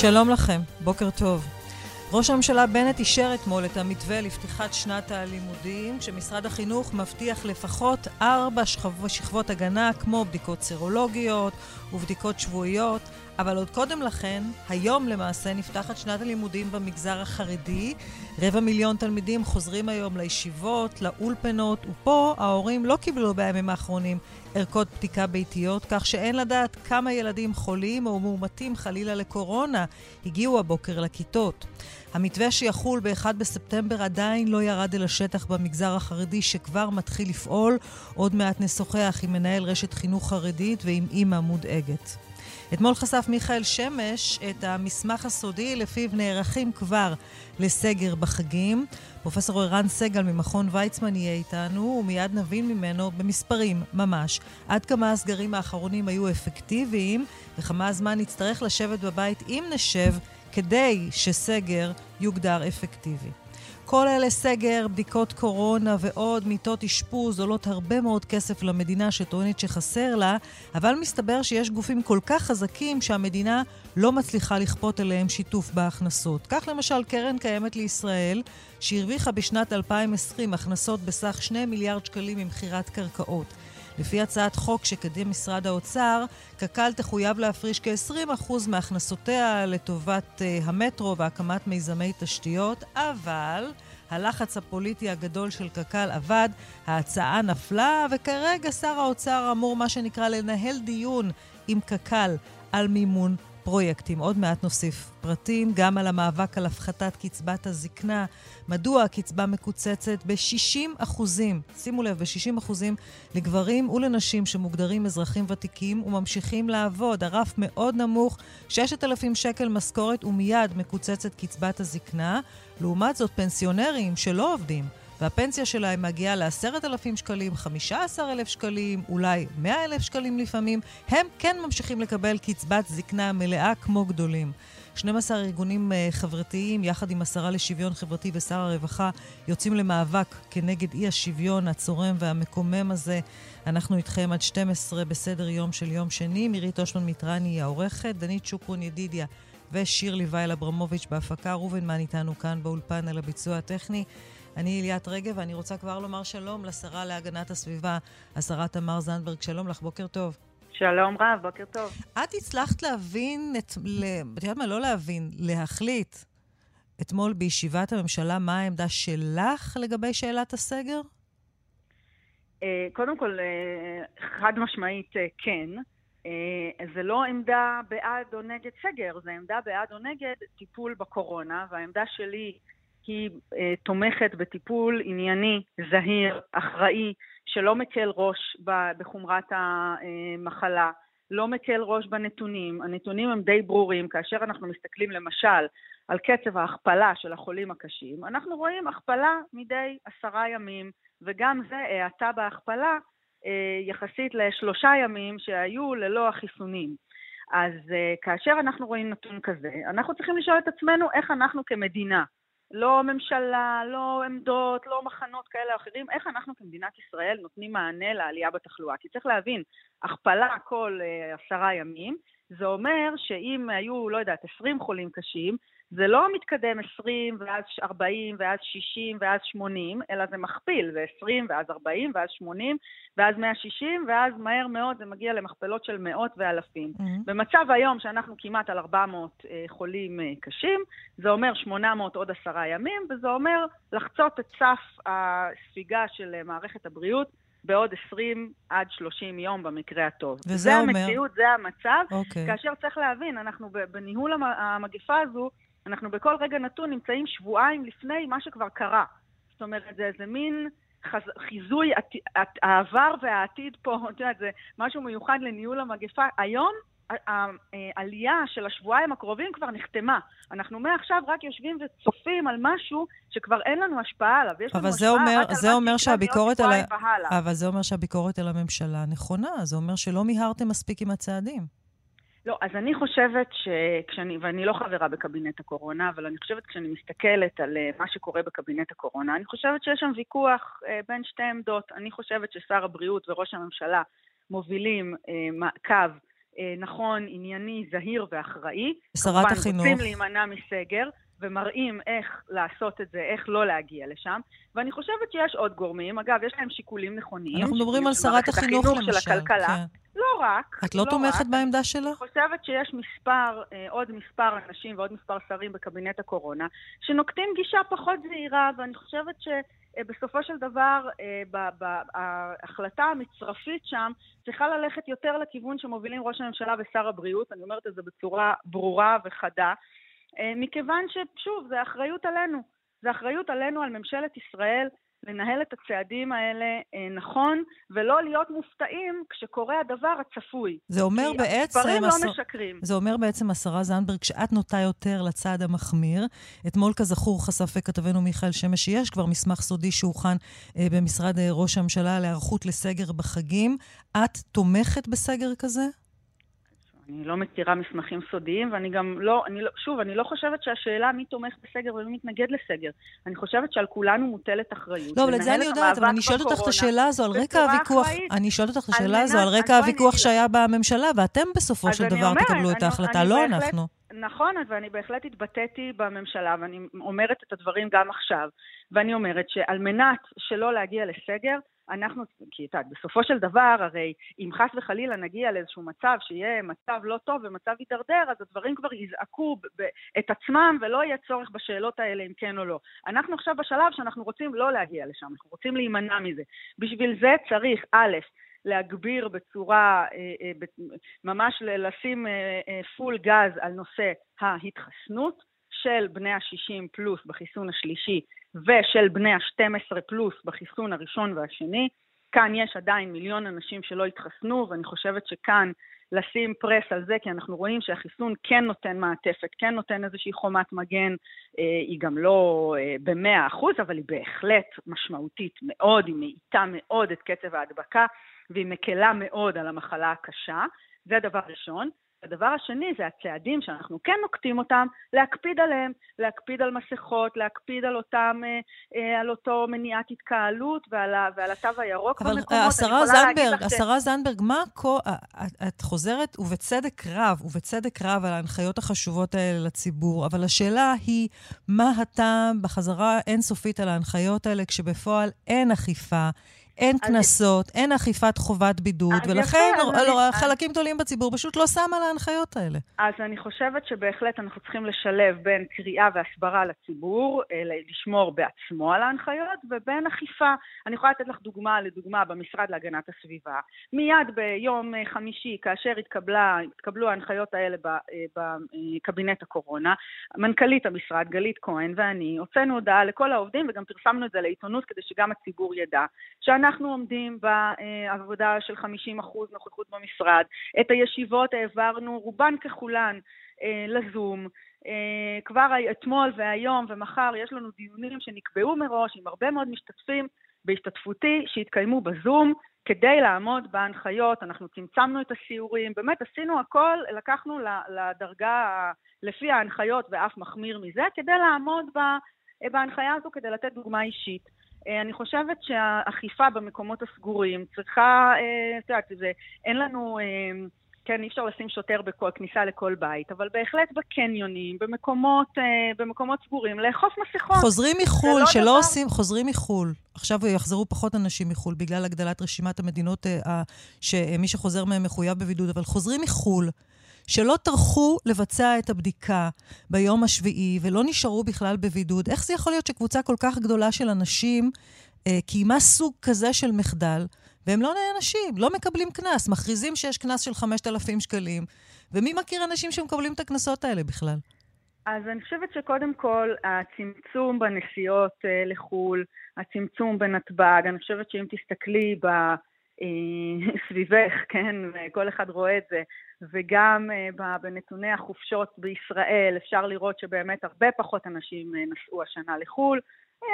שלום לכם, בוקר טוב. ראש הממשלה בנט אישר אתמול את המתווה לפתיחת שנת הלימודים, כשמשרד החינוך מבטיח לפחות ארבע שכב... שכבות הגנה, כמו בדיקות סרולוגיות ובדיקות שבועיות, אבל עוד קודם לכן, היום למעשה נפתחת שנת הלימודים במגזר החרדי. רבע מיליון תלמידים חוזרים היום לישיבות, לאולפנות, ופה ההורים לא קיבלו בימים האחרונים ערכות בדיקה ביתיות, כך שאין לדעת כמה ילדים חולים או מאומתים חלילה לקורונה הגיעו הבוקר לכיתות. המתווה שיחול ב-1 בספטמבר עדיין לא ירד אל השטח במגזר החרדי שכבר מתחיל לפעול. עוד מעט נשוחח עם מנהל רשת חינוך חרדית ועם אימא מודאגת. אתמול חשף מיכאל שמש את המסמך הסודי לפיו נערכים כבר לסגר בחגים. פרופסור ערן סגל ממכון ויצמן יהיה איתנו, ומיד נבין ממנו במספרים ממש עד כמה הסגרים האחרונים היו אפקטיביים, וכמה זמן נצטרך לשבת בבית אם נשב כדי שסגר יוגדר אפקטיבי. כל אלה סגר, בדיקות קורונה ועוד מיטות אשפוז עולות הרבה מאוד כסף למדינה שטוענת שחסר לה, אבל מסתבר שיש גופים כל כך חזקים שהמדינה לא מצליחה לכפות עליהם שיתוף בהכנסות. כך למשל קרן קיימת לישראל, שהרוויחה בשנת 2020 הכנסות בסך 2 מיליארד שקלים ממכירת קרקעות. לפי הצעת חוק שקדם משרד האוצר, קק"ל תחויב להפריש כ-20% מהכנסותיה לטובת uh, המטרו והקמת מיזמי תשתיות, אבל הלחץ הפוליטי הגדול של קק"ל עבד, ההצעה נפלה, וכרגע שר האוצר אמור, מה שנקרא, לנהל דיון עם קק"ל על מימון פרויקטים. עוד מעט נוסיף פרטים גם על המאבק על הפחתת קצבת הזקנה. מדוע הקצבה מקוצצת ב-60 אחוזים, שימו לב, ב-60 אחוזים לגברים ולנשים שמוגדרים אזרחים ותיקים וממשיכים לעבוד. הרף מאוד נמוך, 6,000 שקל משכורת ומיד מקוצצת קצבת הזקנה. לעומת זאת, פנסיונרים שלא עובדים והפנסיה שלהם מגיעה ל-10,000 שקלים, 15,000 שקלים, אולי 100,000 שקלים לפעמים, הם כן ממשיכים לקבל קצבת זקנה מלאה כמו גדולים. 12 ארגונים uh, חברתיים, יחד עם השרה לשוויון חברתי ושר הרווחה, יוצאים למאבק כנגד אי השוויון הצורם והמקומם הזה. אנחנו איתכם עד 12 בסדר יום של יום שני. מירית אושמן מיטרני היא העורכת, דנית שוקרון ידידיה ושירלי וייל אברמוביץ' בהפקה. ראובן איתנו כאן באולפן על הביצוע הטכני. אני אליית רגב, ואני רוצה כבר לומר שלום לשרה להגנת הסביבה, השרה תמר זנדברג. שלום לך, בוקר טוב. שלום רב, בוקר טוב. את הצלחת להבין, את, את יודעת מה, לא להבין, להחליט אתמול בישיבת הממשלה מה העמדה שלך לגבי שאלת הסגר? אה, קודם כל, אה, חד משמעית אה, כן. זה לא עמדה בעד או נגד סגר, זה עמדה בעד או נגד טיפול בקורונה, והעמדה שלי היא אה, תומכת בטיפול ענייני, זהיר, אחראי, שלא מקל ראש בחומרת המחלה, לא מקל ראש בנתונים. הנתונים הם די ברורים. כאשר אנחנו מסתכלים למשל על קצב ההכפלה של החולים הקשים, אנחנו רואים הכפלה מדי עשרה ימים, וגם זה האטה בהכפלה אה, יחסית לשלושה ימים שהיו ללא החיסונים. אז אה, כאשר אנחנו רואים נתון כזה, אנחנו צריכים לשאול את עצמנו איך אנחנו כמדינה לא ממשלה, לא עמדות, לא מחנות כאלה או אחרים, איך אנחנו כמדינת ישראל נותנים מענה לעלייה בתחלואה. כי צריך להבין, הכפלה כל uh, עשרה ימים, זה אומר שאם היו, לא יודעת, 20 חולים קשים, זה לא מתקדם 20 ואז 40 ואז 60 ואז 80, אלא זה מכפיל, זה 20 ואז 40 ואז 80 ואז 160 ואז מהר מאוד זה מגיע למכפלות של מאות ואלפים. Mm-hmm. במצב היום שאנחנו כמעט על 400 אה, חולים אה, קשים, זה אומר 800 עוד עשרה ימים, וזה אומר לחצות את סף הספיגה של אה, מערכת הבריאות בעוד 20 עד 30 יום במקרה הטוב. וזה זה אומר... זה המציאות, זה המצב. Okay. אוקיי. כאשר צריך להבין, אנחנו בניהול המגפה הזו, אנחנו בכל רגע נתון נמצאים שבועיים לפני מה שכבר קרה. זאת אומרת, זה איזה מין חז... חיזוי העבר והעתיד פה, את יודעת, זה משהו מיוחד לניהול המגפה. היום העלייה של השבועיים הקרובים כבר נחתמה. אנחנו מעכשיו רק יושבים וצופים על משהו שכבר אין לנו השפעה עליו. יש לנו השפעה אומר, רק זה על אומר שהביקורת על... והלאה. אבל זה אומר שהביקורת על הממשלה נכונה. זה אומר שלא מיהרתם מספיק עם הצעדים. לא, אז אני חושבת שכשאני, ואני לא חברה בקבינט הקורונה, אבל אני חושבת כשאני מסתכלת על אה, מה שקורה בקבינט הקורונה, אני חושבת שיש שם ויכוח אה, בין שתי עמדות. אני חושבת ששר הבריאות וראש הממשלה מובילים אה, קו נכון, ענייני, זהיר ואחראי. שרת החינוך. רוצים להימנע מסגר. ומראים איך לעשות את זה, איך לא להגיע לשם. ואני חושבת שיש עוד גורמים, אגב, יש להם שיקולים נכונים. אנחנו מדברים על שרת החינוך, החינוך למשל. של הכלכלה. כן. לא רק. את לא, לא תומכת רק. בעמדה שלה? אני חושבת שיש מספר, אה, עוד מספר אנשים ועוד מספר שרים בקבינט הקורונה, שנוקטים גישה פחות זהירה, ואני חושבת שבסופו של דבר, אה, ההחלטה המצרפית שם צריכה ללכת יותר לכיוון שמובילים ראש הממשלה ושר הבריאות, אני אומרת את זה בצורה ברורה וחדה. אה, מכיוון ששוב, זה אחריות עלינו. זה אחריות עלינו, על ממשלת ישראל, לנהל את הצעדים האלה אה, נכון, ולא להיות מופתעים כשקורה הדבר הצפוי. זה אומר כי בעצם... כי לא משקרים. זה אומר בעצם, השרה זנדברג, שאת נוטה יותר לצד המחמיר. אתמול, כזכור, חשף כתבנו מיכאל שמש שיש כבר מסמך סודי שהוכן אה, במשרד אה, ראש הממשלה להיערכות לסגר בחגים. את תומכת בסגר כזה? אני לא מכירה מסמכים סודיים, ואני גם לא, אני לא, שוב, אני לא חושבת שהשאלה מי תומך בסגר ומי מתנגד לסגר. אני חושבת שעל כולנו מוטלת אחריות. לא, אבל את זה אני יודעת, אבל אני שואלת אותך את השאלה הזו על רקע הוויכוח, אני שואלת אותך את השאלה הזו על רקע הוויכוח שהיה בממשלה, ואתם בסופו של דבר תקבלו את ההחלטה, לא אנחנו. נכון, ואני בהחלט התבטאתי בממשלה, ואני אומרת את הדברים גם עכשיו, ואני אומרת שעל מנת שלא להגיע לסגר, אנחנו, כי את יודעת, בסופו של דבר, הרי אם חס וחלילה נגיע לאיזשהו מצב שיהיה מצב לא טוב ומצב יידרדר, אז הדברים כבר יזעקו את עצמם ולא יהיה צורך בשאלות האלה אם כן או לא. אנחנו עכשיו בשלב שאנחנו רוצים לא להגיע לשם, אנחנו רוצים להימנע מזה. בשביל זה צריך, א', להגביר בצורה, אה, אה, ממש לשים אה, פול גז על נושא ההתחסנות של בני ה-60 פלוס בחיסון השלישי ושל בני ה-12 פלוס בחיסון הראשון והשני. כאן יש עדיין מיליון אנשים שלא התחסנו, ואני חושבת שכאן לשים פרס על זה, כי אנחנו רואים שהחיסון כן נותן מעטפת, כן נותן איזושהי חומת מגן, אה, היא גם לא אה, במאה אחוז, אבל היא בהחלט משמעותית מאוד, היא מאיטה מאוד את קצב ההדבקה, והיא מקלה מאוד על המחלה הקשה. זה דבר ראשון. הדבר השני זה הצעדים שאנחנו כן נוקטים אותם, להקפיד עליהם, להקפיד על מסכות, להקפיד על אותם, אה, אה, על אותו מניעת התקהלות ועל, ה, ועל התו הירוק אבל במקומות. אבל השרה זנדברג, השרה זנדברג, מה הכל... את חוזרת, ובצדק רב, ובצדק רב, על ההנחיות החשובות האלה לציבור, אבל השאלה היא, מה הטעם בחזרה אינסופית על ההנחיות האלה, כשבפועל אין אכיפה, אין קנסות, אין אכיפת חובת בידוד, ולכן חלקים גדולים בציבור פשוט לא שם על ההנחיות האלה. אז אני חושבת שבהחלט אנחנו צריכים לשלב בין קריאה והסברה לציבור, אה, לשמור בעצמו על ההנחיות, ובין אכיפה. אני יכולה לתת לך דוגמה, לדוגמה, במשרד להגנת הסביבה. מיד ביום אה, חמישי, כאשר התקבלה, התקבלו ההנחיות האלה בקבינט אה, הקורונה, מנכ"לית המשרד, גלית כהן ואני, הוצאנו הודעה לכל העובדים וגם פרסמנו את זה לעיתונות כדי שגם הציבור ידע, שאנחנו אנחנו עומדים בעבודה של 50% נוכחות במשרד. את הישיבות העברנו, רובן ככולן, אה, לזום. אה, כבר אתמול והיום ומחר יש לנו דיונים שנקבעו מראש עם הרבה מאוד משתתפים בהשתתפותי שהתקיימו בזום כדי לעמוד בהנחיות, אנחנו צמצמנו את הסיורים, באמת עשינו הכל, לקחנו לדרגה לפי ההנחיות ואף מחמיר מזה, כדי לעמוד בהנחיה הזו, כדי לתת דוגמה אישית. אה, אני חושבת שהאכיפה במקומות הסגורים צריכה, אה, את יודעת, אין לנו... אה, כן, אי אפשר לשים שוטר בכל כניסה לכל בית, אבל בהחלט בקניונים, במקומות, במקומות סגורים, לאכוף מסכות. חוזרים מחו"ל, לא שלא דבר... עושים, חוזרים מחו"ל. עכשיו יחזרו פחות אנשים מחו"ל בגלל הגדלת רשימת המדינות שמי שחוזר מהם מחויב בבידוד, אבל חוזרים מחו"ל. שלא טרחו לבצע את הבדיקה ביום השביעי ולא נשארו בכלל בבידוד. איך זה יכול להיות שקבוצה כל כך גדולה של אנשים אה, קיימה סוג כזה של מחדל, והם לא נענשים, לא מקבלים קנס, מכריזים שיש קנס של 5,000 שקלים, ומי מכיר אנשים שמקבלים את הקנסות האלה בכלל? אז אני חושבת שקודם כל, הצמצום בנסיעות אה, לחו"ל, הצמצום בנתב"ג, אני חושבת שאם תסתכלי ב... אה, סביבך, כן, וכל אחד רואה את זה, וגם אה, בנתוני החופשות בישראל אפשר לראות שבאמת הרבה פחות אנשים אה, נסעו השנה לחו"ל,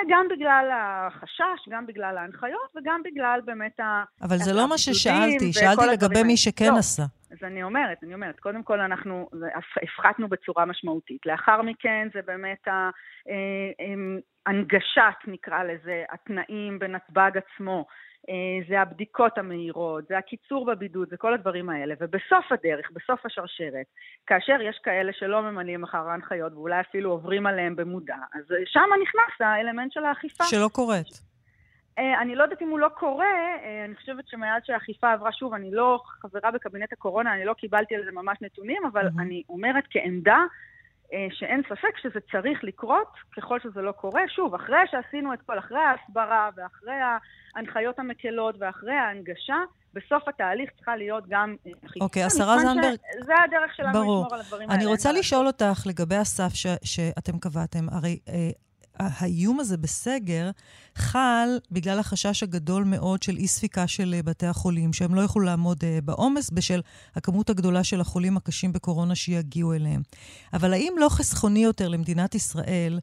גם בגלל החשש, גם בגלל ההנחיות וגם בגלל באמת אבל זה לא מה ששאלתי, שאלתי לגבי מי שכן לא, עשה. אני אומרת, אני אומרת, קודם כל אנחנו הפחתנו בצורה משמעותית. לאחר מכן זה באמת ההנגשת, אה, נקרא לזה, התנאים בנתב"ג עצמו. אה, זה הבדיקות המהירות, זה הקיצור בבידוד, זה כל הדברים האלה. ובסוף הדרך, בסוף השרשרת, כאשר יש כאלה שלא ממלאים אחר ההנחיות ואולי אפילו עוברים עליהם במודע, אז שם נכנס האלמנט של האכיפה. שלא קורית. אה, אני לא יודעת אם הוא לא קורה, אה, אני חושבת שמאז שהאכיפה עברה, שוב, אני לא חברה בקבינט הקורונה, אני לא קיבלתי על זה ממש נתונים, אבל mm-hmm. אני אומרת כעמדה אה, שאין ספק שזה צריך לקרות ככל שזה לא קורה. שוב, אחרי שעשינו את כל, אחרי ההסברה ואחרי ההנחיות המקלות ואחרי ההנגשה, בסוף התהליך צריכה להיות גם אכיפה. אוקיי, השרה זנדברג... זה הדרך שלנו ברור. לשמור על הדברים האלה. אני רוצה לשאול אותך לגבי הסף ש- שאתם קבעתם. הרי האיום הזה בסגר חל בגלל החשש הגדול מאוד של אי-ספיקה של אה, בתי החולים, שהם לא יוכלו לעמוד אה, בעומס בשל הכמות הגדולה של החולים הקשים בקורונה שיגיעו אליהם. אבל האם לא חסכוני יותר למדינת ישראל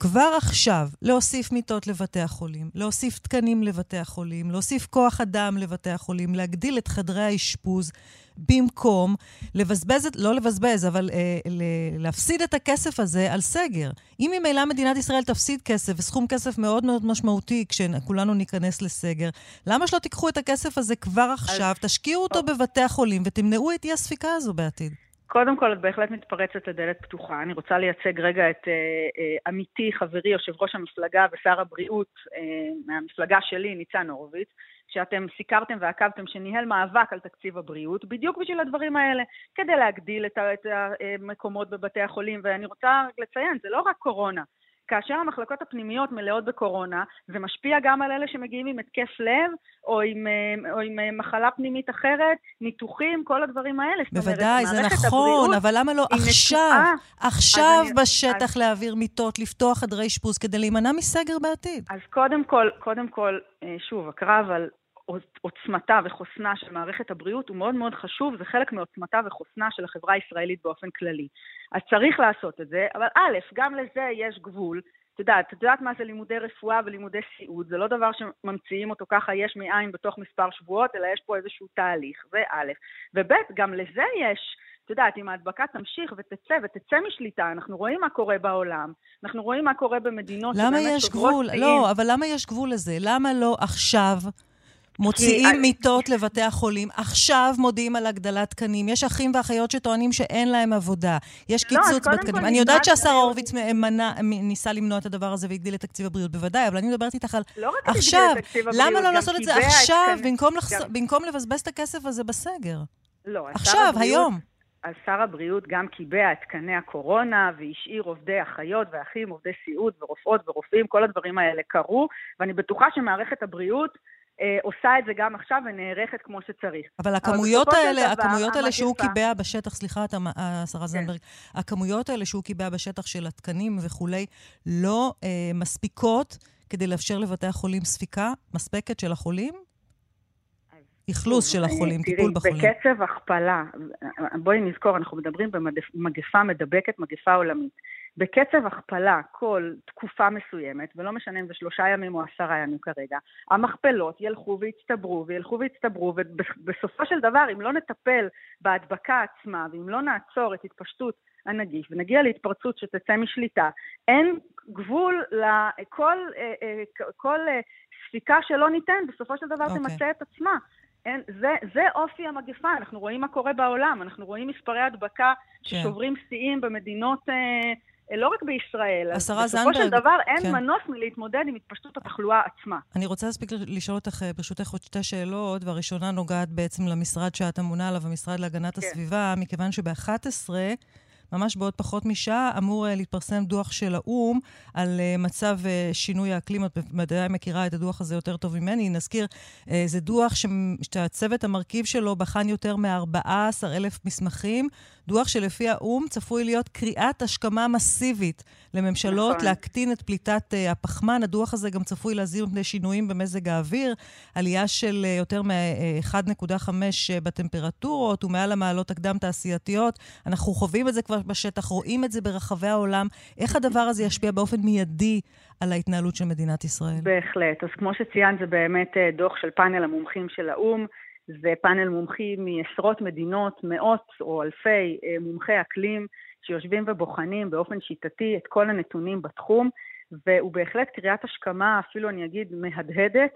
כבר עכשיו להוסיף מיטות לבתי החולים, להוסיף תקנים לבתי החולים, להוסיף כוח אדם לבתי החולים, להגדיל את חדרי האשפוז, במקום לבזבז, לא לבזבז, אבל אה, להפסיד את הכסף הזה על סגר. אם ממילא מדינת ישראל תפסיד כסף, וסכום כסף מאוד מאוד משמעותי כשכולנו ניכנס לסגר, למה שלא תיקחו את הכסף הזה כבר עכשיו. תשקיעו אותו בבתי החולים ותמנעו את אי-הספיקה הזו בעתיד? קודם כל, את בהחלט מתפרצת לדלת פתוחה. אני רוצה לייצג רגע את אה, אה, עמיתי, חברי, יושב ראש המפלגה ושר הבריאות אה, מהמפלגה שלי, ניצן הורוביץ, שאתם סיקרתם ועקבתם, שניהל מאבק על תקציב הבריאות, בדיוק בשביל הדברים האלה, כדי להגדיל את, המקומות בבתי החולים. ואני רוצה לציין, זה לא רק קורונה. כאשר המחלקות הפנימיות מלאות בקורונה, זה משפיע גם על אלה שמגיעים עם התקף לב, או עם, אה, או עם אה, מחלה פנימית אחרת, ניתוחים, כל הדברים האלה. בוודאי, זה נכון, אבל למה לא עכשיו, נקועה, עכשיו אני, בשטח אז, להעביר מיטות, לפתוח חדרי אשפוז, כדי להימנע מסגר בעתיד? אז קודם כל, קודם כל, אה, שוב, הקרב על עוצמתה וחוסנה של מערכת הבריאות הוא מאוד מאוד חשוב, זה חלק מעוצמתה וחוסנה של החברה הישראלית באופן כללי. אז צריך לעשות את זה, אבל א', גם לזה יש גבול. את יודעת, את יודעת מה זה לימודי רפואה ולימודי סיעוד, זה לא דבר שממציאים אותו ככה יש מאין בתוך מספר שבועות, אלא יש פה איזשהו תהליך, זה א', וב', גם לזה יש, את יודעת, אם ההדבקה תמשיך ותצא ותצא משליטה, אנחנו רואים מה קורה בעולם, אנחנו רואים מה קורה במדינות שבאמת יש גבול? לא, אבל למה יש גבול לזה? למה לא עכשיו מוציאים מיטות לבתי החולים, עכשיו מודיעים על הגדלת תקנים. יש אחים ואחיות שטוענים שאין להם עבודה. יש לא, קיצוץ בתקנים. אני יודעת שהשר הורוביץ ניסה למנוע את הדבר הזה והגדיל את תקציב הבריאות, בוודאי, אבל אני מדברת איתך על לא עכשיו. למה לא לעשות את זה עכשיו, במקום לבזבז את הכסף הזה בסגר? לא, עכשיו, היום. אז שר הבריאות גם קיבע את תקני הקורונה והשאיר עובדי אחיות ואחים, עובדי סיעוד ורופאות ורופאים, כל הדברים האלה קרו, ואני בטוחה שמערכת הבריאות עושה את זה גם עכשיו ונערכת כמו שצריך. אבל הכמויות אבל האלה, דבר, הכמויות האלה שהוא קיבע בשטח, סליחה, השרה כן. זנדברג, הכמויות האלה שהוא קיבע בשטח של התקנים וכולי, לא אה, מספיקות כדי לאפשר לבתי החולים ספיקה מספקת של החולים? אכלוס של החולים, תראי, טיפול בחולים. תראי, בקצב הכפלה, בואי נזכור, אנחנו מדברים במגפה מדבקת, מגפה עולמית. בקצב הכפלה כל תקופה מסוימת, ולא משנה אם זה שלושה ימים או עשרה ימים כרגע, המכפלות ילכו ויצטברו וילכו ויצטברו, ובסופו של דבר, אם לא נטפל בהדבקה עצמה, ואם לא נעצור את התפשטות הנגיף ונגיע להתפרצות שתצא משליטה, אין גבול לכל אה, אה, כל אה, ספיקה שלא ניתן, בסופו של דבר okay. אוקיי. תמצא את עצמה. אין, זה, זה אופי המגפה, אנחנו רואים מה קורה בעולם, אנחנו רואים מספרי הדבקה כן. ששוברים שיאים במדינות אה, לא רק בישראל. השרה זנדברג... בסופו של דבר אין כן. מנוס מלהתמודד עם התפשטות התחלואה עצמה. אני רוצה להספיק לשאול אותך, אה, ברשותך, עוד שתי שאלות, והראשונה נוגעת בעצם למשרד שאת אמונה עליו, המשרד להגנת כן. הסביבה, מכיוון שב-11... ממש בעוד פחות משעה אמור uh, להתפרסם דוח של האו"ם על uh, מצב uh, שינוי האקלים. את בוודאי מכירה את הדוח הזה יותר טוב ממני. נזכיר, זה דוח שהצוות המרכיב שלו בחן יותר מ-14,000 מסמכים. דוח שלפי האו"ם צפוי להיות קריאת השכמה מסיבית לממשלות נכון. להקטין את פליטת uh, הפחמן. הדוח הזה גם צפוי להזהיר מפני שינויים במזג האוויר, עלייה של uh, יותר מ-1.5 uh, בטמפרטורות ומעל המעלות הקדם-תעשייתיות. אנחנו חווים את זה כבר בשטח, רואים את זה ברחבי העולם. איך הדבר הזה ישפיע באופן מיידי על ההתנהלות של מדינת ישראל? בהחלט. אז כמו שציינת, זה באמת אה, דוח של פאנל המומחים של האו"ם. זה פאנל מומחים מעשרות מדינות, מאות או אלפי מומחי אקלים שיושבים ובוחנים באופן שיטתי את כל הנתונים בתחום, והוא בהחלט קריאת השכמה, אפילו אני אגיד מהדהדת,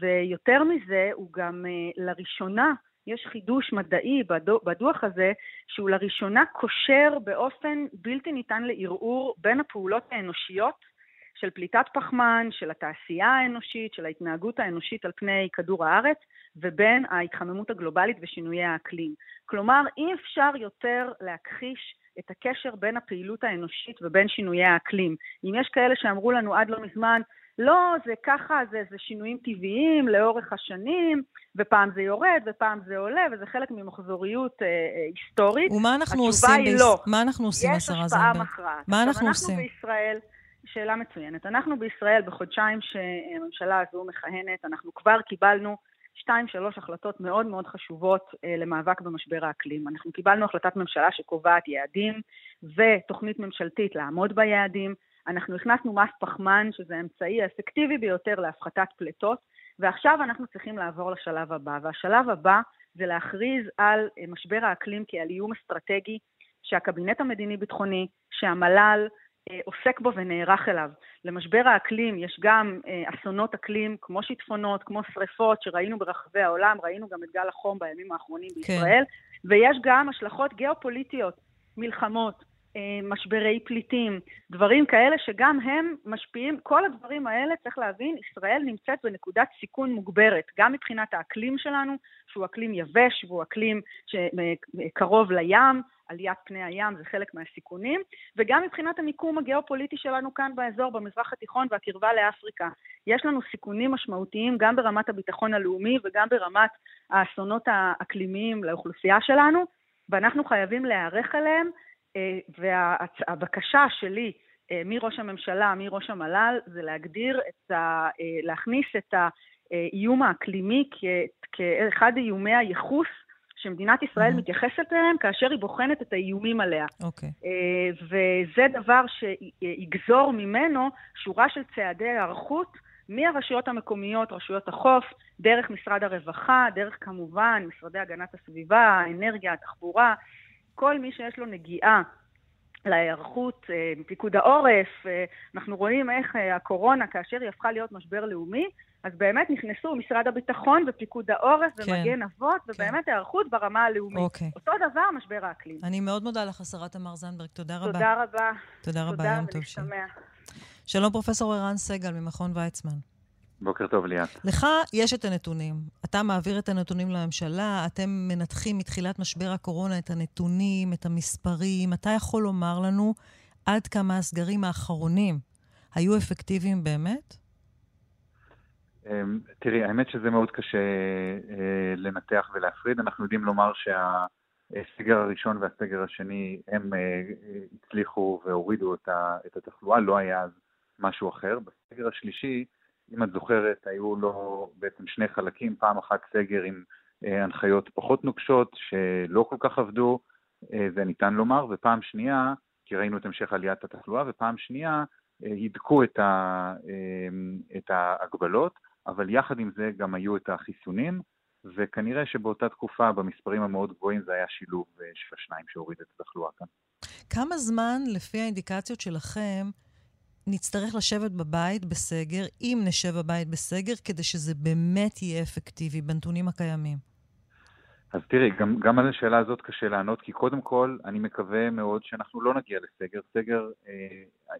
ויותר מזה, הוא גם לראשונה יש חידוש מדעי בדוח הזה, שהוא לראשונה קושר באופן בלתי ניתן לערעור בין הפעולות האנושיות של פליטת פחמן, של התעשייה האנושית, של ההתנהגות האנושית על פני כדור הארץ, ובין ההתחממות הגלובלית ושינויי האקלים. כלומר, אי אפשר יותר להכחיש את הקשר בין הפעילות האנושית ובין שינויי האקלים. אם יש כאלה שאמרו לנו עד לא מזמן, לא, זה ככה, זה, זה שינויים טבעיים לאורך השנים, ופעם זה יורד ופעם זה עולה, וזה חלק ממחזוריות אה, אה, היסטורית. ומה אנחנו עושים? התשובה היא לא. מה אנחנו עושים, השרה זנדברג? יש השפעה מכרעת. מה אנחנו עושים? אנחנו בישראל, שאלה מצוינת. אנחנו בישראל, בחודשיים שהממשלה הזו מכהנת, אנחנו כבר קיבלנו שתיים, שלוש החלטות מאוד מאוד חשובות אה, למאבק במשבר האקלים. אנחנו קיבלנו החלטת ממשלה שקובעת יעדים ותוכנית ממשלתית לעמוד ביעדים. אנחנו הכנסנו מס פחמן, שזה האמצעי האפקטיבי ביותר להפחתת פליטות, ועכשיו אנחנו צריכים לעבור לשלב הבא. והשלב הבא זה להכריז על אה, משבר האקלים כעל איום אסטרטגי שהקבינט המדיני-ביטחוני, שהמל"ל, אה, עוסק בו ונערך אליו. למשבר האקלים יש גם אה, אסונות אקלים כמו שיטפונות, כמו שריפות שראינו ברחבי העולם, ראינו גם את גל החום בימים האחרונים כן. בישראל, כן. ויש גם השלכות גיאופוליטיות, מלחמות, משברי פליטים, דברים כאלה שגם הם משפיעים, כל הדברים האלה, צריך להבין, ישראל נמצאת בנקודת סיכון מוגברת, גם מבחינת האקלים שלנו, שהוא אקלים יבש והוא אקלים שקרוב לים, עליית פני הים זה חלק מהסיכונים, וגם מבחינת המיקום הגיאופוליטי שלנו כאן באזור, במזרח התיכון והקרבה לאפריקה. יש לנו סיכונים משמעותיים גם ברמת הביטחון הלאומי וגם ברמת האסונות האקלימיים לאוכלוסייה שלנו, ואנחנו חייבים להיערך אליהם, אה, והבקשה שלי אה, מראש הממשלה, מראש המל"ל, זה להגדיר את ה... אה, להכניס את האיום האקלימי כאחד איומי הייחוס שמדינת ישראל mm-hmm. מתייחסת אליהם כאשר היא בוחנת את האיומים עליה. אוקיי. Okay. וזה דבר שיגזור ממנו שורה של צעדי היערכות מהרשויות המקומיות, רשויות החוף, דרך משרד הרווחה, דרך כמובן משרדי הגנת הסביבה, האנרגיה, התחבורה, כל מי שיש לו נגיעה להיערכות, אה, פיקוד העורף, אה, אנחנו רואים איך אה, הקורונה, כאשר היא הפכה להיות משבר לאומי, אז באמת נכנסו משרד הביטחון ופיקוד העורף כן, ומגן אבות, כן. ובאמת היערכות ברמה הלאומית. אוקיי. אותו דבר, משבר האקלים. אני מאוד מודה לך, השרה תמר זנדברג. תודה רבה. תודה רבה. תודה רבה, יום טוב שיהיה. שלום, פרופ' ערן סגל ממכון ויצמן. בוקר טוב, ליאת. לך יש את הנתונים. אתה מעביר את הנתונים לממשלה, אתם מנתחים מתחילת משבר הקורונה את הנתונים, את המספרים. אתה יכול לומר לנו עד כמה הסגרים האחרונים היו אפקטיביים באמת? אמ, תראי, האמת שזה מאוד קשה אה, לנתח ולהפריד. אנחנו יודעים לומר שהסגר הראשון והסגר השני, הם אה, הצליחו והורידו את התחלואה, לא היה אז משהו אחר. בסגר השלישי, אם את זוכרת, היו לו בעצם שני חלקים, פעם אחת סגר עם אה, הנחיות פחות נוקשות, שלא כל כך עבדו, אה, זה ניתן לומר, ופעם שנייה, כי ראינו את המשך עליית התחלואה, ופעם שנייה, אה, הידקו את, ה, את ההגבלות, אבל יחד עם זה גם היו את החיסונים, וכנראה שבאותה תקופה, במספרים המאוד גבוהים, זה היה שילוב של השניים שהוריד את התחלואה כאן. כמה זמן, לפי האינדיקציות שלכם, נצטרך לשבת בבית בסגר, אם נשב בבית בסגר, כדי שזה באמת יהיה אפקטיבי בנתונים הקיימים? אז תראי, גם, גם על השאלה הזאת קשה לענות, כי קודם כל, אני מקווה מאוד שאנחנו לא נגיע לסגר. סגר אה,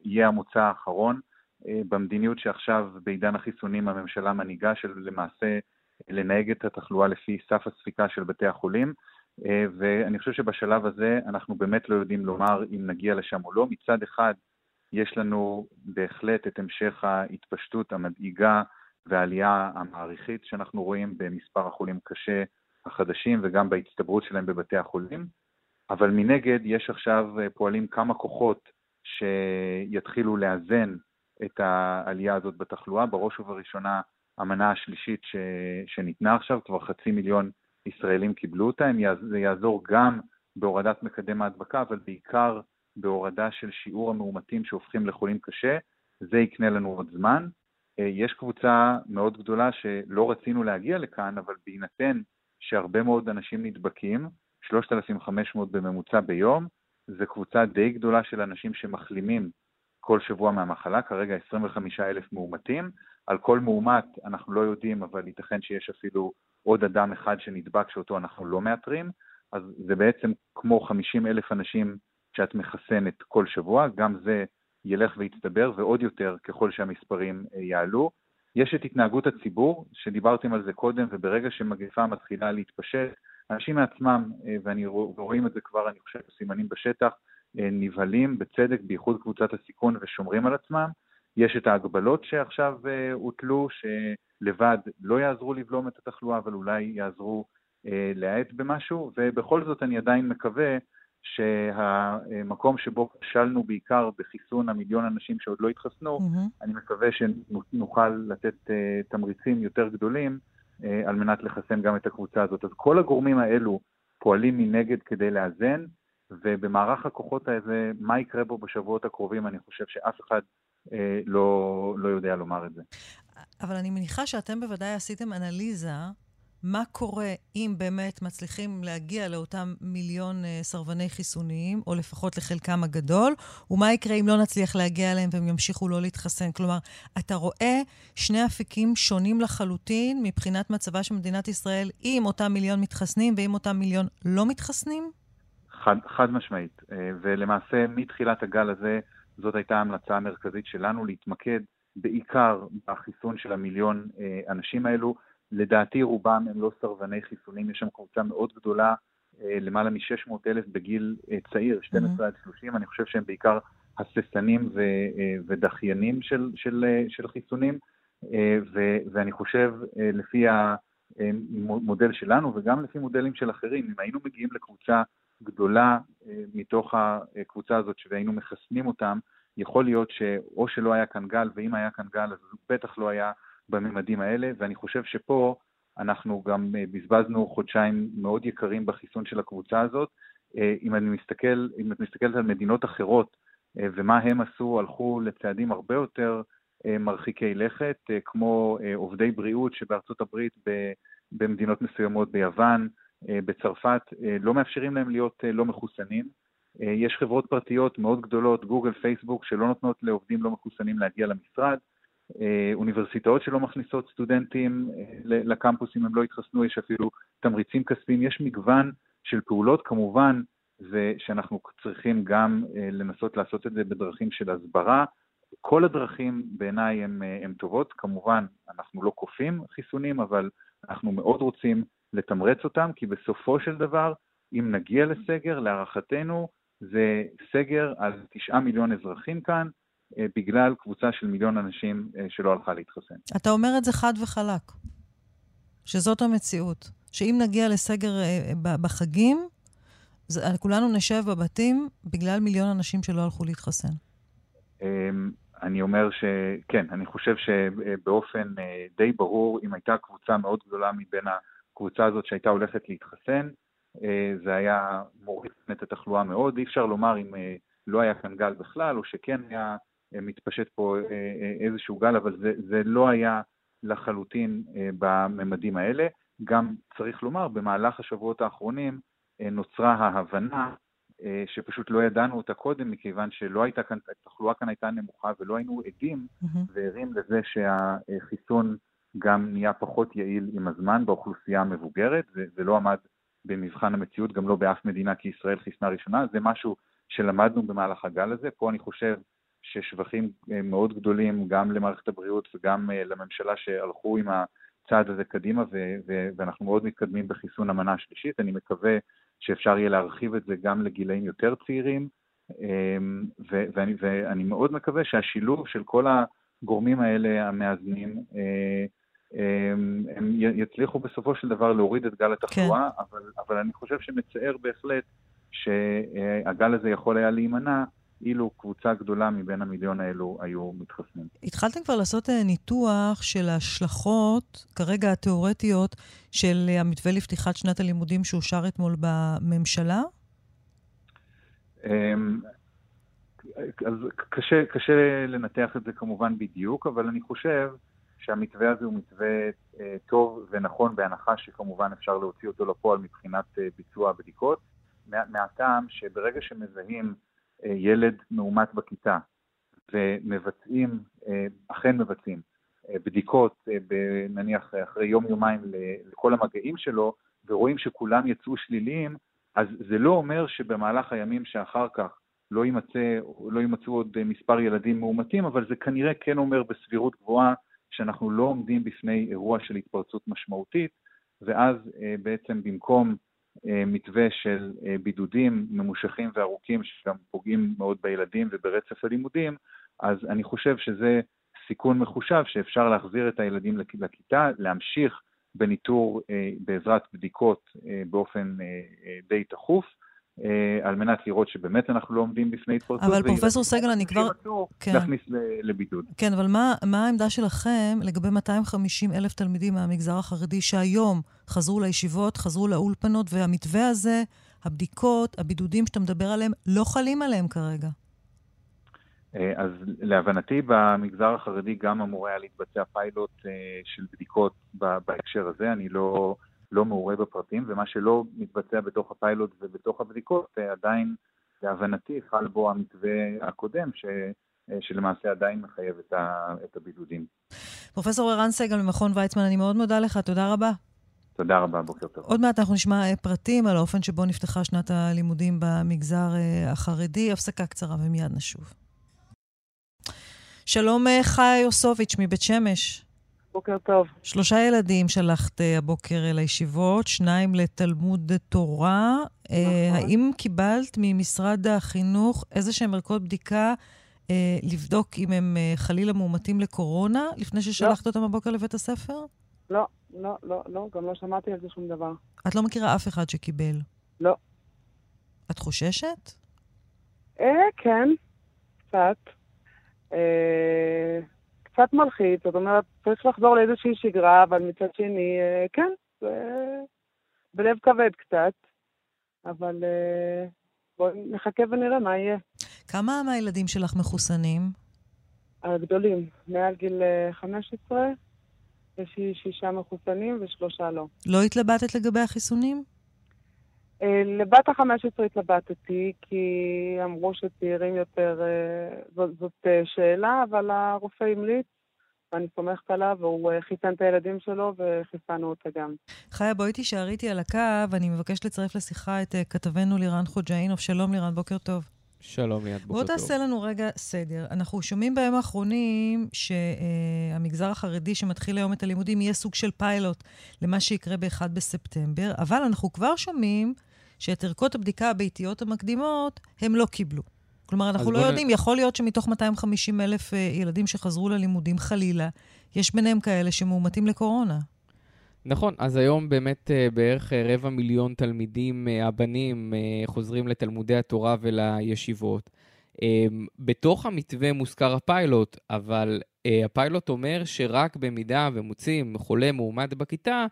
יהיה המוצא האחרון אה, במדיניות שעכשיו, בעידן החיסונים, הממשלה מנהיגה, של למעשה לנהג את התחלואה לפי סף הספיקה של בתי החולים. אה, ואני חושב שבשלב הזה אנחנו באמת לא יודעים לומר אם נגיע לשם או לא. מצד אחד, יש לנו בהחלט את המשך ההתפשטות המדאיגה והעלייה המעריכית שאנחנו רואים במספר החולים קשה החדשים וגם בהצטברות שלהם בבתי החולים, אבל מנגד יש עכשיו אה, פועלים כמה כוחות שיתחילו לאזן את העלייה הזאת בתחלואה, בראש ובראשונה המנה השלישית ש... שניתנה עכשיו, כבר חצי מיליון ישראלים קיבלו אותה, זה יעזור גם בהורדת מקדם ההדבקה, אבל בעיקר בהורדה של שיעור המאומתים שהופכים לחולים קשה, זה יקנה לנו עוד זמן. אה, יש קבוצה מאוד גדולה שלא רצינו להגיע לכאן, אבל בהינתן שהרבה מאוד אנשים נדבקים, 3,500 בממוצע ביום, זו קבוצה די גדולה של אנשים שמחלימים כל שבוע מהמחלה, כרגע 25,000 מאומתים. על כל מאומת אנחנו לא יודעים, אבל ייתכן שיש אפילו עוד אדם אחד שנדבק שאותו אנחנו לא מאתרים, אז זה בעצם כמו 50,000 אנשים שאת מחסנת כל שבוע, גם זה ילך ויצטבר, ועוד יותר ככל שהמספרים אה, יעלו. יש את התנהגות הציבור, שדיברתם על זה קודם, וברגע שמגפה מתחילה להתפשט, אנשים מעצמם, אה, ואני רואים את זה כבר, אני חושב, סימנים בשטח, אה, נבהלים, בצדק, בייחוד קבוצת הסיכון, ושומרים על עצמם. יש את ההגבלות שעכשיו הוטלו, שלבד לא יעזרו לבלום את התחלואה, אבל אולי יעזרו להאט במשהו, ובכל זאת אני עדיין מקווה שהמקום שבו כשלנו בעיקר בחיסון המיליון אנשים שעוד לא התחסנו, mm-hmm. אני מקווה שנוכל לתת uh, תמריצים יותר גדולים uh, על מנת לחסן גם את הקבוצה הזאת. אז כל הגורמים האלו פועלים מנגד כדי לאזן, ובמערך הכוחות הזה, מה יקרה בו בשבועות הקרובים, אני חושב שאף אחד uh, לא, לא יודע לומר את זה. אבל אני מניחה שאתם בוודאי עשיתם אנליזה מה קורה אם באמת מצליחים להגיע לאותם מיליון uh, סרבני חיסוניים, או לפחות לחלקם הגדול, ומה יקרה אם לא נצליח להגיע אליהם והם ימשיכו לא להתחסן. כלומר, אתה רואה שני אפיקים שונים לחלוטין מבחינת מצבה של מדינת ישראל עם אותם מיליון מתחסנים ועם אותם מיליון לא מתחסנים? חד, חד משמעית. אה, ולמעשה, מתחילת הגל הזה, זאת הייתה ההמלצה המרכזית שלנו, להתמקד בעיקר בחיסון של המיליון אה, אנשים האלו. לדעתי רובם הם לא סרבני חיסונים, יש שם קבוצה מאוד גדולה, אה, למעלה מ-600 אלף בגיל אה, צעיר, 12 עד 30, אני חושב שהם בעיקר הססנים ו- אה, ודחיינים של, של, של חיסונים, ו- ואני חושב לפי המודל שלנו וגם לפי מודלים של אחרים, אם היינו מגיעים לקבוצה גדולה מתוך הקבוצה הזאת והיינו מחסנים אותם, יכול להיות שאו שלא היה כאן גל, ואם היה כאן גל אז בטח לא היה בממדים האלה, ואני חושב שפה אנחנו גם אה, בזבזנו חודשיים מאוד יקרים בחיסון של הקבוצה הזאת. אה, אם אני מסתכל, אם את מסתכלת על מדינות אחרות אה, ומה הם עשו, הלכו לצעדים הרבה יותר מרחיקי לכת, כמו עובדי בריאות שבארצות הברית, במדינות מסוימות, ביוון, בצרפת, לא מאפשרים להם להיות לא מחוסנים. יש חברות פרטיות מאוד גדולות, גוגל, פייסבוק, שלא נותנות לעובדים לא מחוסנים להגיע למשרד. אה, אוניברסיטאות שלא מכניסות סטודנטים אה, לקמפוס אם הם לא התחסנו, יש אפילו תמריצים כספיים, יש מגוון של פעולות, כמובן זה שאנחנו צריכים גם אה, לנסות לעשות את זה בדרכים של הסברה. כל הדרכים בעיניי הן טובות, כמובן אנחנו לא כופים חיסונים, אבל אנחנו מאוד רוצים לתמרץ אותם, כי בסופו של דבר, אם נגיע לסגר, להערכתנו, זה סגר על תשעה מיליון אזרחים כאן, בגלל קבוצה של מיליון אנשים אה, שלא הלכה להתחסן. אתה אומר את זה חד וחלק, שזאת המציאות. שאם נגיע לסגר אה, בחגים, כולנו נשב בבתים בגלל מיליון אנשים שלא הלכו להתחסן. אמ, אני אומר שכן, אני חושב שבאופן די ברור, אם הייתה קבוצה מאוד גדולה מבין הקבוצה הזאת שהייתה הולכת להתחסן, זה היה מוריד את התחלואה מאוד. אי אפשר לומר אם לא היה כאן גל בכלל, או שכן היה מתפשט פה אה, אה, איזשהו גל, אבל זה, זה לא היה לחלוטין אה, בממדים האלה. גם צריך לומר, במהלך השבועות האחרונים נוצרה ההבנה שפשוט לא ידענו אותה קודם, מכיוון שלא הייתה כאן, התחלואה כאן הייתה נמוכה ולא היינו עדים mm-hmm. וערים לזה שהחיסון גם נהיה פחות יעיל עם הזמן באוכלוסייה המבוגרת, זה לא עמד במבחן המציאות, גם לא באף מדינה כי ישראל חיסנה ראשונה, זה משהו שלמדנו במהלך הגל הזה. פה אני חושב ששבחים אה, מאוד גדולים גם למערכת הבריאות וגם אה, לממשלה שהלכו עם הצעד הזה קדימה, ו- ו- ואנחנו מאוד מתקדמים בחיסון המנה השלישית. אני מקווה שאפשר יהיה להרחיב את זה גם לגילאים יותר צעירים, אמ, ו- ואני, ואני מאוד מקווה שהשילוב של כל הגורמים האלה המאזנים, אה, אמ, הם יצליחו בסופו של דבר להוריד את גל התחלואה, כן. אבל, אבל אני חושב שמצער בהחלט שהגל הזה יכול היה להימנע אילו קבוצה גדולה מבין המיליון האלו היו מתחסנים. התחלתם כבר לעשות אה, ניתוח של ההשלכות, כרגע התיאורטיות, של אה, המתווה לפתיחת שנת הלימודים שאושר אתמול בממשלה? אמ, אז קשה, קשה לנתח את זה כמובן בדיוק, אבל אני חושב שהמתווה הזה הוא מתווה אה, טוב ונכון, בהנחה שכמובן אפשר להוציא אותו לפועל מבחינת אה, ביצוע הבדיקות, מה, מהטעם שברגע שמזהים ילד מאומת בכיתה ומבצעים, אה, אכן מבצעים, אה, בדיקות, אה, נניח אחרי יום-יומיים לכל המגעים שלו, ורואים שכולם יצאו שליליים, אז זה לא אומר שבמהלך הימים שאחר כך לא, יימצא, לא יימצאו עוד מספר ילדים מאומתים, אבל זה כנראה כן אומר בסבירות גבוהה שאנחנו לא עומדים בפני אירוע של התפרצות משמעותית, ואז אה, בעצם במקום אה, מתווה של אה, בידודים ממושכים וארוכים שגם פוגעים מאוד בילדים וברצף הלימודים, אז אני חושב שזה סיכון מחושב שאפשר להחזיר את הילדים לכיתה, להמשיך בניטור בעזרת בדיקות באופן די תכוף, אה, על מנת לראות שבאמת אנחנו לא עומדים בפני התפרצות. אבל פרופסור סגל, אני כבר... כן. להכניס לבידוד. כן, אבל מה, מה העמדה שלכם לגבי 250 אלף תלמידים מהמגזר החרדי שהיום חזרו לישיבות, חזרו לאולפנות, והמתווה הזה, הבדיקות, הבידודים שאתה מדבר עליהם, לא חלים עליהם כרגע? אה, אז להבנתי במגזר החרדי גם אמור היה להתבצע פיילוט אה, של בדיקות בהקשר הזה. אני לא... לא מעורה בפרטים, ומה שלא מתבצע בתוך הפיילוט ובתוך הבדיקות, אה, עדיין, להבנתי, חל בו המתווה הקודם, ש... אה, שלמעשה עדיין מחייב את, ה... את הבידודים. פרופסור ערן סגל ממכון ויצמן, אני מאוד מודה לך, תודה רבה. תודה רבה, בוקר טוב. עוד מעט אנחנו נשמע אה, פרטים על האופן שבו נפתחה שנת הלימודים במגזר החרדי. הפסקה קצרה ומיד נשוב. שלום חי יוסוביץ' מבית שמש. בוקר טוב. שלושה ילדים שלחת אה, הבוקר לישיבות, שניים לתלמוד תורה. אה, נכון. האם קיבלת ממשרד החינוך איזה שהם ערכות בדיקה אה, לבדוק אם הם חלילה מאומתים לקורונה, לפני ששלחת לא. אותם הבוקר לבית הספר? לא, לא, לא, לא, גם לא שמעתי על זה שום דבר. את לא מכירה אף אחד שקיבל? לא. את חוששת? אה, כן, קצת. אה... קצת מלחיץ, זאת אומרת, צריך לחזור לאיזושהי שגרה, אבל מצד שני, אה, כן, זה בלב כבד קצת, אבל אה, בואו נחכה ונראה מה יהיה. כמה מהילדים שלך מחוסנים? הגדולים, מעל גיל 15, אה, יש לי שישה מחוסנים ושלושה לא. לא התלבטת לגבי החיסונים? לבת ה-15 התלבטתי, כי אמרו שצעירים יותר, זאת, זאת שאלה, אבל הרופא המליץ, ואני סומכת עליו, והוא חיסן את הילדים שלו, וחיסנו אותה גם. חיה, בואי תישארי איתי על הקו, אני מבקשת לצרף לשיחה את כתבנו לירן חוג'אינוב. שלום לירן, בוקר טוב. שלום ליאת, בוקר טוב. בוא תעשה לנו רגע סדר. אנחנו שומעים בימים האחרונים שהמגזר החרדי שמתחיל היום את הלימודים יהיה סוג של פיילוט למה שיקרה ב-1 בספטמבר, אבל אנחנו כבר שומעים שאת ערכות הבדיקה הביתיות המקדימות הם לא קיבלו. כלומר, אנחנו לא יודעים, נ... יכול להיות שמתוך 250 אלף אה, ילדים שחזרו ללימודים, חלילה, יש ביניהם כאלה שמאומתים לקורונה. נכון, אז היום באמת אה, בערך אה, רבע מיליון תלמידים, הבנים, חוזרים לתלמודי התורה ולישיבות. בתוך המתווה מוזכר הפיילוט, אבל הפיילוט אומר שרק במידה ומוצאים חולה מאומת בכיתה,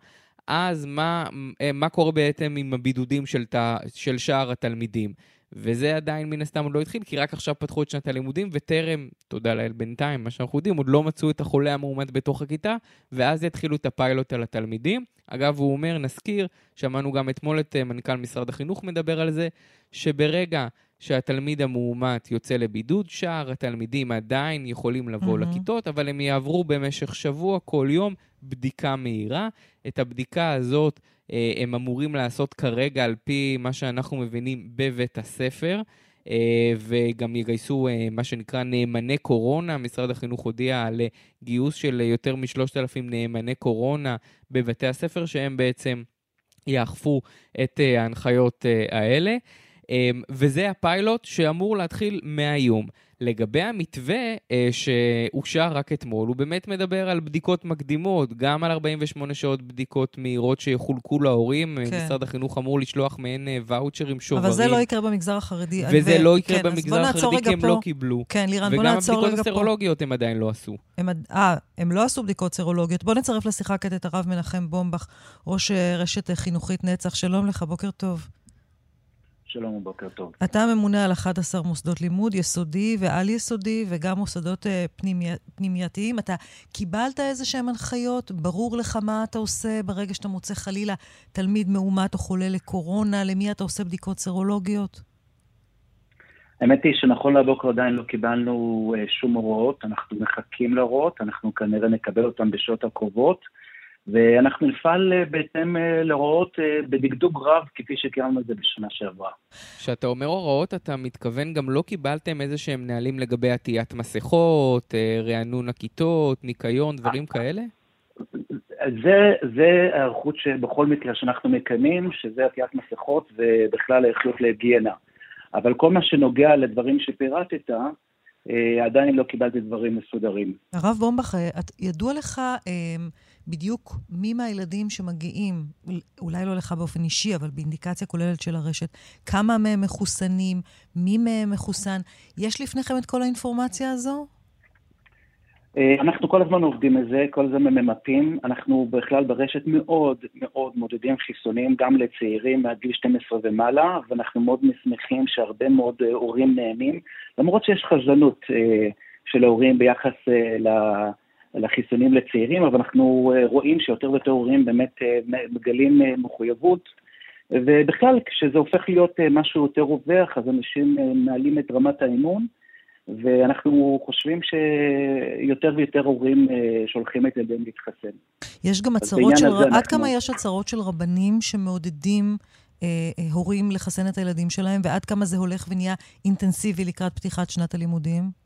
אז מה, מה קורה בעצם עם הבידודים של, ת, של שאר התלמידים? וזה עדיין מן הסתם עוד לא התחיל, כי רק עכשיו פתחו את שנת הלימודים, וטרם, תודה לאל בינתיים, מה שאנחנו יודעים, עוד לא מצאו את החולה המאומת בתוך הכיתה, ואז יתחילו את הפיילוט על התלמידים. אגב, הוא אומר, נזכיר, שמענו גם אתמול את אה, מנכ"ל משרד החינוך מדבר על זה, שברגע שהתלמיד המאומת יוצא לבידוד, שאר התלמידים עדיין יכולים לבוא mm-hmm. לכיתות, אבל הם יעברו במשך שבוע, כל יום, בדיקה מהירה. את הבדיקה הזאת אה, הם אמורים לעשות כרגע, על פי מה שאנחנו מבינים, בבית הספר. אה, וגם יגייסו אה, מה שנקרא נאמני קורונה. משרד החינוך הודיע על גיוס של יותר מ-3,000 נאמני קורונה בבתי הספר, שהם בעצם יאכפו את ההנחיות האלה. וזה הפיילוט שאמור להתחיל מהיום. לגבי המתווה אה, שאושר רק אתמול, הוא באמת מדבר על בדיקות מקדימות, גם על 48 שעות בדיקות מהירות שיחולקו להורים. כן. משרד החינוך אמור לשלוח מעין אה, ואוצ'רים שוברים. אבל זה לא יקרה במגזר החרדי. וזה ו... לא יקרה כן, במגזר החרדי, כי הם לא פה. לא קיבלו. כן, לירן, בוא נעצור רגע פה. וגם הבדיקות הסרולוגיות הם עדיין לא עשו. הם, אה, הם לא עשו בדיקות סרולוגיות. בוא נצרף לשיחה כעת את הרב מנחם בומבך, ראש אה, רשת חינוכית נצח. שלום לך, בוקר טוב. שלום ובוקר טוב. אתה ממונה על 11 מוסדות לימוד, יסודי ועל-יסודי, וגם מוסדות uh, פנימי, פנימייתיים. אתה קיבלת איזה שהן הנחיות? ברור לך מה אתה עושה ברגע שאתה מוצא חלילה תלמיד מאומת או חולה לקורונה? למי אתה עושה בדיקות סרולוגיות? האמת היא שנכון לבוקר עדיין לא קיבלנו uh, שום הוראות, אנחנו מחכים להוראות, אנחנו כנראה נקבל אותן בשעות הקרובות. ואנחנו נפעל אה, בהתאם אה, להוראות אה, בדקדוק רב, כפי שקיימנו את זה בשנה שעברה. כשאתה אומר הוראות, אתה מתכוון גם לא קיבלתם איזה שהם נהלים לגבי עטיית מסכות, רענון הכיתות, ניקיון, דברים כאלה? זה, זה הערכות שבכל מקרה שאנחנו מקיימים, שזה עטיית מסכות ובכלל האיכות להיגיינה. אבל כל מה שנוגע לדברים שפירטת, עדיין לא קיבלתי דברים מסודרים. הרב בומבך, ידוע לך בדיוק מי מהילדים שמגיעים, אולי לא לך באופן אישי, אבל באינדיקציה כוללת של הרשת, כמה מהם מחוסנים, מי מהם מחוסן. יש לפניכם את כל האינפורמציה הזו? אה, אנחנו כל הזמן עובדים על זה, כל הזמן ממפים. אנחנו בכלל ברשת מאוד מאוד מודדים חיסונים גם לצעירים מעד גיל 12 ומעלה, ואנחנו מאוד שמחים שהרבה מאוד אה, הורים נהנים, למרות שיש חזנות אה, של ההורים ביחס ל... לחיסונים לצעירים, אבל אנחנו אה, רואים שיותר ויותר הורים באמת אה, מגלים אה, מחויבות. ובכלל, כשזה הופך להיות משהו יותר רווח, אז אנשים מעלים את רמת האמון, ואנחנו חושבים שיותר ויותר הורים שולחים את ידיהם להתחסן. יש גם הצהרות של... עד אנחנו... כמה יש הצהרות של רבנים שמעודדים אה, אה, הורים לחסן את הילדים שלהם, ועד כמה זה הולך ונהיה אינטנסיבי לקראת פתיחת שנת הלימודים?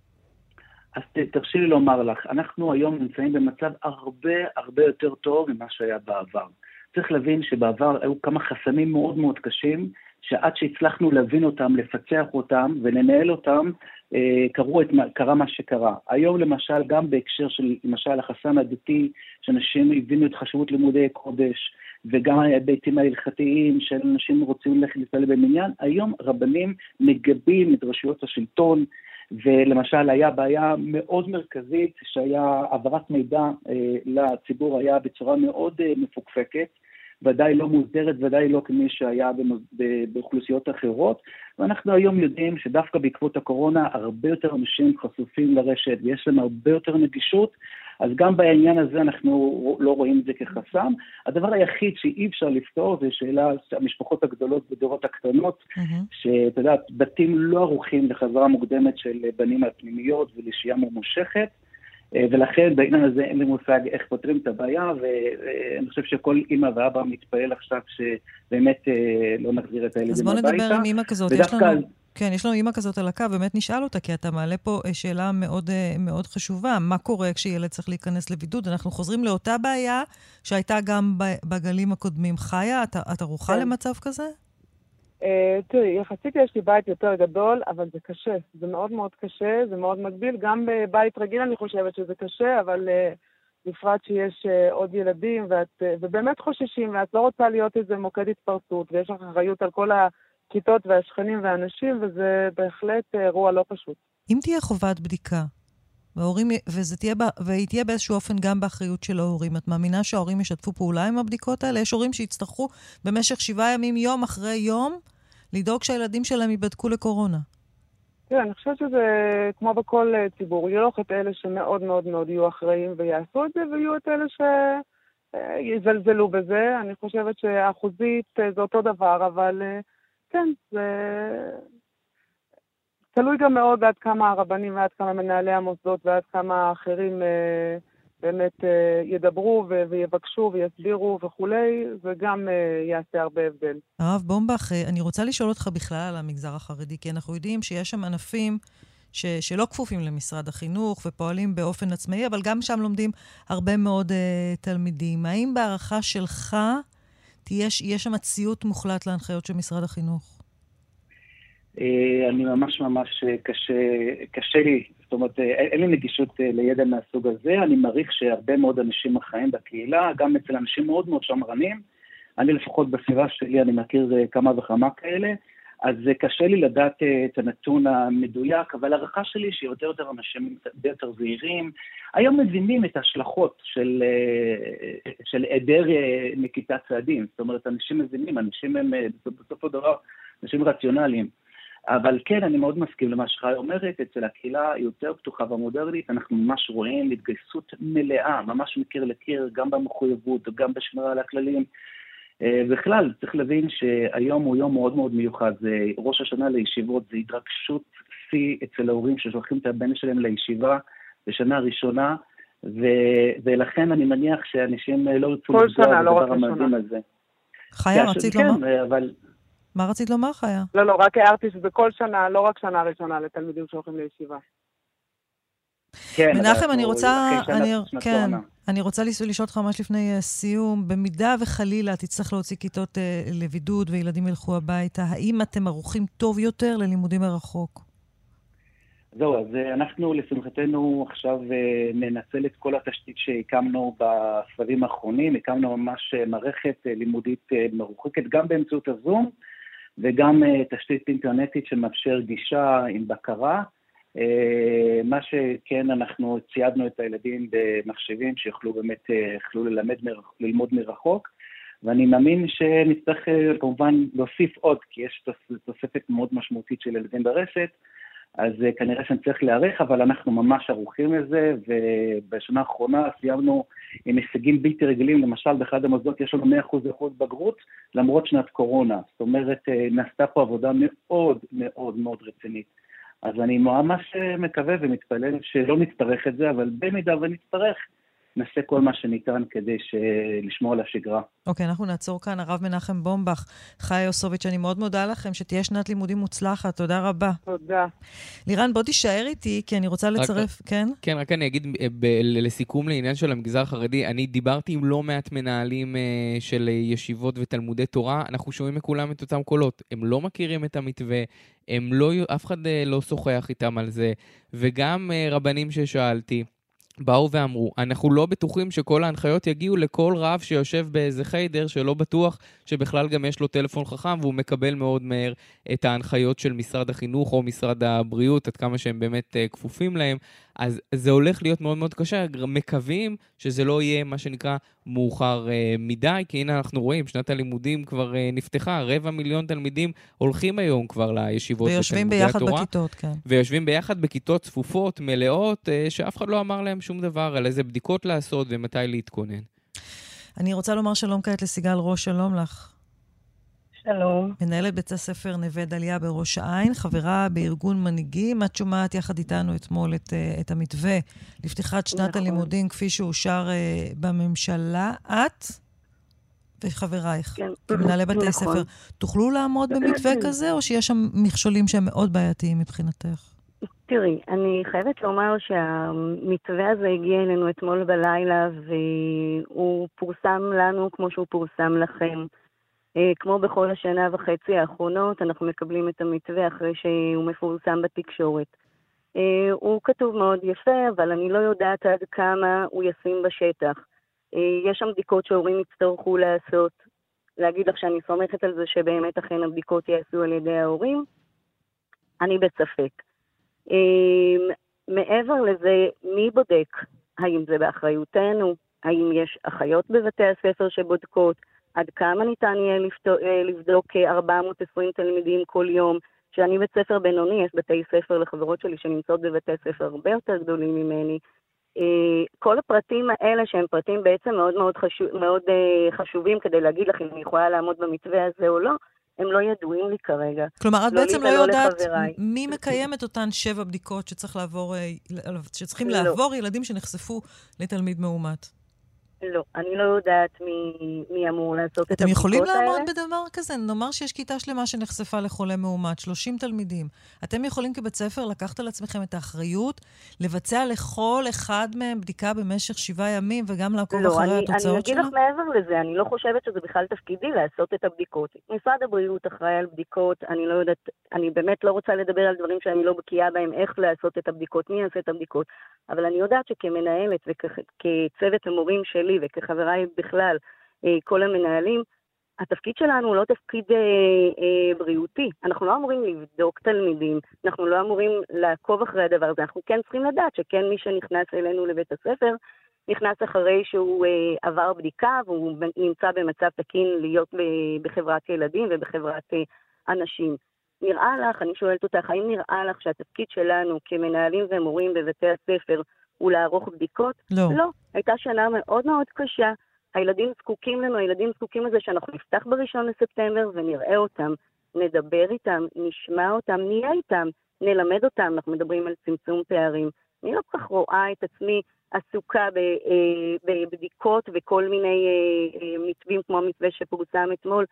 אז תרשי לי לומר לך, אנחנו היום נמצאים במצב הרבה הרבה יותר טוב ממה שהיה בעבר. צריך להבין שבעבר היו כמה חסמים מאוד מאוד קשים, שעד שהצלחנו להבין אותם, לפצח אותם ולנהל אותם, אה, קרו את, קרה מה שקרה. היום למשל, גם בהקשר של למשל החסם הדתי, שאנשים הבינו את חשיבות לימודי קודש, וגם ההיבטים ההלכתיים של אנשים רוצים ללכת להתפלל במניין, היום רבנים מגבים את רשויות השלטון, ולמשל היה בעיה מאוד מרכזית שהיה העברת מידע אה, לציבור היה בצורה מאוד אה, מפוקפקת, ודאי לא מוסדרת, ודאי לא כמי שהיה באוכלוסיות אחרות, ואנחנו היום יודעים שדווקא בעקבות הקורונה הרבה יותר אנשים חשופים לרשת ויש להם הרבה יותר נגישות, אז גם בעניין הזה אנחנו לא רואים את זה כחסם. הדבר היחיד שאי אפשר לפתור זה שאלה המשפחות הגדולות בדורות הקטנות, mm-hmm. שאתה יודע, בתים לא ערוכים לחזרה מוקדמת של בנים על פנימיות ולשהייה ממושכת. אה, ולכן בעניין הזה אין לי מושג איך פותרים את הבעיה, ואני חושב שכל אימא ואבא מתפעל עכשיו שבאמת אה, לא נחזיר את הילדים הביתה. אז בוא נדבר עם אימא כזאת. יש לנו... כן, יש לנו אימא כזאת על הקו, באמת נשאל אותה, כי אתה מעלה פה אה, שאלה מאוד, מאוד חשובה. מה קורה כשילד צריך להיכנס לבידוד? אנחנו חוזרים לאותה בעיה שהייתה גם בגלים הקודמים. חיה, אתה רוחה כן. למצב כזה? Uh, תראי, יחסית יש לי בית יותר גדול, אבל זה קשה. זה מאוד מאוד קשה, זה מאוד מגביל. גם בבית רגיל אני חושבת שזה קשה, אבל בפרט שיש עוד ילדים, ואת, ובאמת חוששים, ואת לא רוצה להיות איזה מוקד התפרצות, ויש לך אחריות על כל הכיתות והשכנים והאנשים, וזה בהחלט אירוע לא פשוט. אם תהיה חובת בדיקה, וההורים, וזה תהיה, והיא תהיה באיזשהו אופן גם באחריות של ההורים. את מאמינה שההורים ישתפו פעולה עם הבדיקות האלה? יש הורים שיצטרכו במשך שבעה ימים, יום אחרי יום, לדאוג שהילדים שלהם ייבדקו לקורונה. תראה, אני חושבת שזה כמו בכל אה, ציבור. יהיו לך את אלה שמאוד מאוד מאוד יהיו אחראים ויעשו את זה, ויהיו את אלה שיזלזלו בזה. אני חושבת שאחוזית אה, זה אותו דבר, אבל אה, כן, זה... תלוי גם מאוד עד כמה הרבנים ועד כמה מנהלי המוסדות ועד כמה האחרים אה, באמת אה, ידברו ו- ויבקשו ויסבירו וכולי, וגם אה, יעשה הרבה הבדל. הרב בומבך, אה, אני רוצה לשאול אותך בכלל על המגזר החרדי, כי אנחנו יודעים שיש שם ענפים ש- שלא כפופים למשרד החינוך ופועלים באופן עצמאי, אבל גם שם לומדים הרבה מאוד אה, תלמידים. האם בהערכה שלך יהיה שם ציות מוחלט להנחיות של משרד החינוך? אה, אני ממש ממש אה, קשה, קשה לי, זאת אומרת, אה, אין לי נגישות לידע מהסוג הזה, אני מעריך שהרבה מאוד אנשים החיים בקהילה, גם אצל אנשים מאוד מאוד שמרנים, אני לפחות בסביבה שלי, אני מכיר כמה וכמה כאלה, אז קשה לי לדעת את הנתון המדויק, אבל הערכה שלי שיותר ויותר אנשים יותר זהירים, היום מבינים את ההשלכות של, של היעדר נקיטת צעדים, זאת אומרת, אנשים מבינים, אנשים הם בסופו של דבר אנשים רציונליים. אבל כן, אני מאוד מסכים למה שחי אומרת, אצל הקהילה היותר פתוחה והמודרנית, אנחנו ממש רואים התגייסות מלאה, ממש מקיר לקיר, גם במחויבות, גם בשמירה על הכללים. אה, בכלל, צריך להבין שהיום הוא יום מאוד מאוד מיוחד. זה ראש השנה לישיבות, זה התרגשות שיא אצל ההורים ששולחים את הבן שלהם לישיבה בשנה הראשונה, ו... ולכן אני מניח שאנשים לא ירצו לפגוע לא בדבר המדהים הזה. חיה, רצית כן, לומר? אבל... מה רצית לומר, חיה? לא, לא, רק הערתי שזה כל שנה, לא רק שנה ראשונה לתלמידים שהולכים לישיבה. כן, מנחם, אני רוצה, אני, כן, אני רוצה לשאול אותך ממש לפני uh, סיום, במידה וחלילה תצטרך להוציא כיתות uh, לבידוד וילדים ילכו הביתה, האם אתם ערוכים טוב יותר ללימודים מרחוק? זהו, אז אה, אנחנו לשמחתנו עכשיו ננצל את כל התשתית שהקמנו בסבבים האחרונים, הקמנו ממש מערכת לימודית מרוחקת גם באמצעות הזום וגם תשתית אינטרנטית שמאפשר גישה עם בקרה. אה, מה שכן, אנחנו ציידנו את הילדים במחשבים שיוכלו באמת, אה, יכלו ללמד, ללמוד מרחוק, ואני מאמין שנצטרך אה, כמובן להוסיף עוד, כי יש תוספת מאוד משמעותית של ילדים ברשת, אז כנראה שנצטרך להיערך, אבל אנחנו ממש ערוכים לזה, ובשנה האחרונה סיימנו עם הישגים בלתי רגילים, למשל באחד המוסדות יש לנו 100% אחוז בגרות, למרות שנת קורונה. זאת אומרת, נעשתה פה עבודה מאוד מאוד מאוד רצינית. אז אני ממש מקווה ומתפלל שלא נצטרך את זה, אבל במידה ונצטרך, נעשה כל מה שניתן כדי לשמור על השגרה. אוקיי, okay, אנחנו נעצור כאן. הרב מנחם בומבך, חיה יוסוביץ', אני מאוד מודה לכם, שתהיה שנת לימודים מוצלחת. תודה רבה. תודה. לירן, בוא תישאר איתי, כי אני רוצה לצרף, רק, כן? כן, רק אני אגיד אה, ב- לסיכום לעניין של המגזר החרדי, אני דיברתי עם לא מעט מנהלים uh, של ישיבות ותלמודי תורה, אנחנו שומעים מכולם את אותם קולות. הם לא מכירים את המתווה, הם לא, אף אחד uh, לא שוחח איתם על זה, וגם uh, רבנים ששאלתי, באו ואמרו, אנחנו לא בטוחים שכל ההנחיות יגיעו לכל רב שיושב באיזה חיידר שלא בטוח שבכלל גם יש לו טלפון חכם והוא מקבל מאוד מהר את ההנחיות של משרד החינוך או משרד הבריאות, עד כמה שהם באמת uh, כפופים להם. אז זה הולך להיות מאוד מאוד קשה, מקווים שזה לא יהיה מה שנקרא מאוחר uh, מדי, כי הנה אנחנו רואים, שנת הלימודים כבר uh, נפתחה, רבע מיליון תלמידים הולכים היום כבר לישיבות ויושבים ביחד התורה, בכיתות, כן. ויושבים ביחד בכיתות צפופות, מלאות, uh, שאף אחד לא אמר להם שום דבר על איזה בדיקות לעשות ומתי להתכונן. אני רוצה לומר שלום כעת לסיגל ראש, שלום לך. שלום. מנהלת בית הספר נווה דליה בראש העין, חברה בארגון מנהיגים. את שומעת יחד איתנו אתמול את, אה, את המתווה לפתיחת שנת נכון. הלימודים כפי שאושר uh, בממשלה. את וחברייך, כן. כמנהלי בתי נכון. ספר, תוכלו לעמוד במתווה כזה, או שיש שם מכשולים שהם מאוד בעייתיים מבחינתך? תראי, אני חייבת לומר שהמתווה הזה הגיע אלינו אתמול בלילה, והוא פורסם לנו כמו שהוא פורסם לכם. אה, כמו בכל השנה וחצי האחרונות, אנחנו מקבלים את המתווה אחרי שהוא מפורסם בתקשורת. אה, הוא כתוב מאוד יפה, אבל אני לא יודעת עד כמה הוא ישים בשטח. אה, יש שם בדיקות שהורים יצטרכו לעשות. להגיד לך שאני סומכת על זה שבאמת אכן הבדיקות ייעשו על ידי ההורים? אני בספק. מעבר לזה, מי בודק? האם זה באחריותנו? האם יש אחיות בבתי הספר שבודקות? עד כמה ניתן יהיה אה, לבדוק 420 תלמידים כל יום. כשאני בית ספר בינוני, יש בתי ספר לחברות שלי שנמצאות בבתי ספר הרבה יותר גדולים ממני. אה, כל הפרטים האלה, שהם פרטים בעצם מאוד מאוד, חשוב, מאוד אה, חשובים כדי להגיד לך אם אני יכולה לעמוד במתווה הזה או לא, הם לא ידועים לי כרגע. כלומר, את לא בעצם לא יודעת לחבריי. מי מקיים את אותן שבע בדיקות שצריך לעבור, שצריכים לא. לעבור ילדים שנחשפו לתלמיד מאומת. לא, אני לא יודעת מי, מי אמור לעשות את הבדיקות האלה. אתם יכולים לעמוד בדבר כזה? נאמר שיש כיתה שלמה שנחשפה לחולה מאומת, 30 תלמידים. אתם יכולים כבית ספר לקחת על עצמכם את האחריות, לבצע לכל אחד מהם בדיקה במשך שבעה ימים וגם לעקוב לא, אחרי אני, התוצאות שלו? לא, אני אגיד לך מעבר לזה, אני לא חושבת שזה בכלל תפקידי לעשות את הבדיקות. משרד הבריאות אחראי על בדיקות, אני לא יודעת, אני באמת לא רוצה לדבר על דברים שאני לא בקיאה בהם, איך לעשות את הבדיקות, מי יעשה את הבדיקות, אבל אני יודעת שכמנהלת וכצוות המורים שלי, שלי וכחבריי בכלל, אה, כל המנהלים, התפקיד שלנו הוא לא תפקיד אה, אה, בריאותי. אנחנו לא אמורים לבדוק תלמידים, אנחנו לא אמורים לעקוב אחרי הדבר הזה. אנחנו כן צריכים לדעת שכן מי שנכנס אלינו לבית הספר, נכנס אחרי שהוא אה, עבר בדיקה והוא נמצא במצב תקין להיות בחברת ילדים ובחברת אה, אנשים. נראה לך, אני שואלת אותך, האם נראה לך שהתפקיד שלנו כמנהלים ומורים בבתי הספר הוא לערוך בדיקות? לא. לא. הייתה שנה מאוד מאוד קשה. הילדים זקוקים לנו, הילדים זקוקים לזה שאנחנו נפתח בראשון לספטמבר ונראה אותם, נדבר איתם, נשמע אותם, נהיה איתם, נלמד אותם, אנחנו מדברים על צמצום פערים. אני לא כל כך רואה את עצמי עסוקה אה, בבדיקות וכל מיני אה, אה, מתווים כמו המתווה שפורסם אתמול.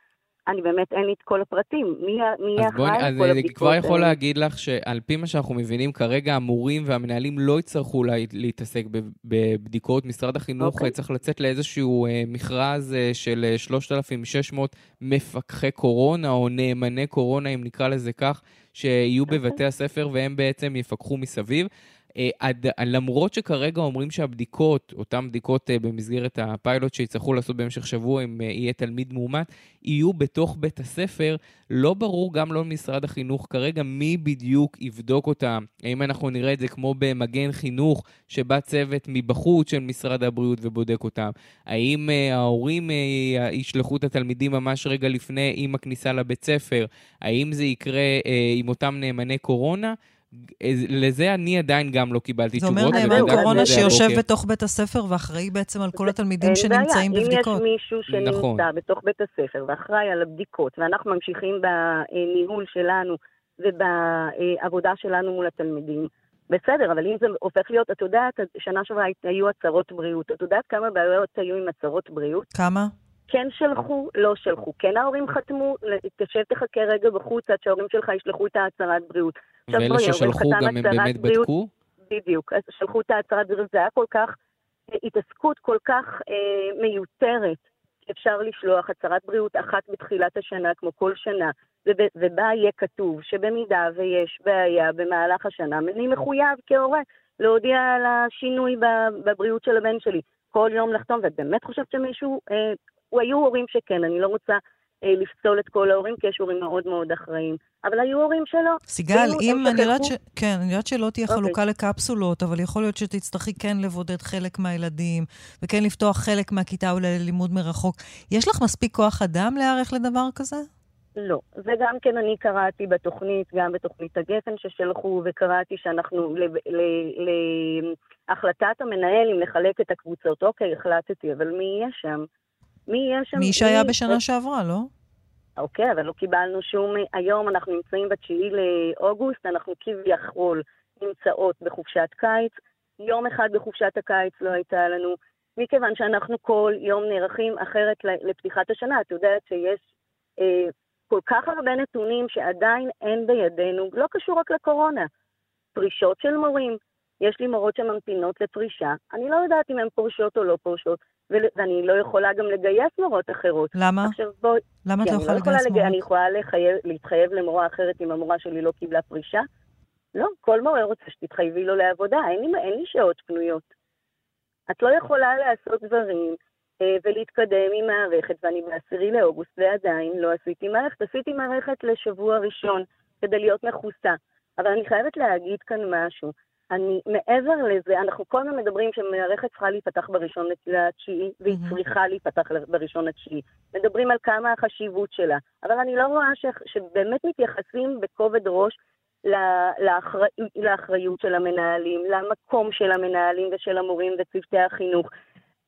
אני באמת, אין לי את כל הפרטים. מי, אחראי על כל הבדיקות אז אני כבר יכול להגיד לך שעל פי מה שאנחנו מבינים, כרגע המורים והמנהלים לא יצטרכו לה, להתעסק בבדיקות. משרד החינוך okay. אוקיי. צריך לצאת לאיזשהו מכרז של 3,600 מפקחי קורונה, או נאמני קורונה, אם נקרא לזה כך, שיהיו okay. אוקיי. בבתי הספר והם בעצם יפקחו מסביב. אה, עד, למרות שכרגע אומרים שהבדיקות, אותן בדיקות אה, במסגרת הפיילוט שיצטרכו לעשות במשך שבוע אם אה, יהיה תלמיד מאומת, יהיו בתוך בית הספר, לא ברור גם לא למשרד החינוך כרגע מי בדיוק יבדוק אותם. האם אנחנו נראה את זה כמו במגן חינוך, שבא צוות מבחוץ של משרד הבריאות ובודק אותם? האם ההורים ישלחו את התלמידים ממש רגע לפני, עם הכניסה לבית ספר? האם זה יקרה עם אותם נאמני קורונה? לזה אני עדיין גם לא קיבלתי תשובות. זה אומר נאמן קורונה שיושב בתוך בית הספר ואחראי בעצם על כל התלמידים שנמצאים בבדיקות. אם יש מישהו שנמצא נכון. בתוך בית הספר ואחראי על הבדיקות, ואנחנו ממשיכים בניהול שלנו ובעבודה שלנו מול התלמידים, בסדר, אבל אם זה הופך להיות, את יודעת, שנה שעברה היו הצהרות בריאות. את יודעת כמה בעיות היו עם הצהרות בריאות? כמה? כן שלחו, לא שלחו. כן ההורים חתמו, תשב תחכה רגע בחוץ עד שההורים שלך ישלחו את ההצהרת בריאות. ואלה ששלחו גם הם באמת בדקו? בדיוק, אז שלחו את ההצהרת בריאות, זה היה כל כך, התעסקות כל כך אה, מיותרת. אפשר לשלוח הצהרת בריאות אחת בתחילת השנה, כמו כל שנה, ובה יהיה כתוב שבמידה ויש בעיה במהלך השנה, אני מחויב כהורה להודיע על השינוי בבריאות של הבן שלי. כל יום לחתום, ואת באמת חושבת שמישהו, אה, היו הורים שכן, אני לא רוצה לפסול את כל ההורים, כי יש הורים מאוד מאוד אחראיים. אבל היו הורים שלא. סיגל, אם אני יודעת ש... כן, אני יודעת שלא תהיה okay. אוקיי. חלוקה לקפסולות, אבל יכול להיות שתצטרכי כן לבודד חלק מהילדים, וכן לפתוח חלק מהכיתה אולי ללימוד מרחוק. יש לך מספיק כוח אדם להיערך לדבר כזה? לא. זה גם כן אני קראתי בתוכנית, גם בתוכנית הגפן ששלחו, וקראתי שאנחנו, להחלטת המנהל אם לחלק את הקבוצות. אוקיי, החלטתי, אבל מי יהיה שם? מי יהיה שם? מי שהיה בשנה שעברה, לא? אוקיי, אבל לא קיבלנו שום... היום אנחנו נמצאים ב-9 לאוגוסט, אנחנו כביכול נמצאות בחופשת קיץ. יום אחד בחופשת הקיץ לא הייתה לנו, מכיוון שאנחנו כל יום נערכים אחרת לפתיחת השנה. את יודעת שיש אה, כל כך הרבה נתונים שעדיין אין בידינו, לא קשור רק לקורונה. פרישות של מורים, יש לי מורות שממתינות לפרישה, אני לא יודעת אם הן פורשות או לא פורשות. ואני לא יכולה גם לגייס מורות אחרות. למה? עכשיו בואי... למה את לא יכולה לא לגייס מורות? אני יכולה לחייב, להתחייב למורה אחרת אם המורה שלי לא קיבלה פרישה? לא, כל מורה רוצה שתתחייבי לו לעבודה, אין לי, אין לי שעות פנויות. את לא יכולה לעשות דברים אה, ולהתקדם עם מערכת, ואני בעשירי לאוגוסט ועדיין לא עשיתי מערכת. עשיתי מערכת לשבוע ראשון כדי להיות מכוסה. אבל אני חייבת להגיד כאן משהו. אני, מעבר לזה, אנחנו כל הזמן מדברים שמערכת צריכה להיפתח בראשון לתשיעי, והיא mm-hmm. צריכה להיפתח בראשון לתשיעי. מדברים על כמה החשיבות שלה, אבל אני לא רואה ש, שבאמת מתייחסים בכובד ראש לאחר, לאחריות של המנהלים, למקום של המנהלים ושל המורים וצוותי החינוך.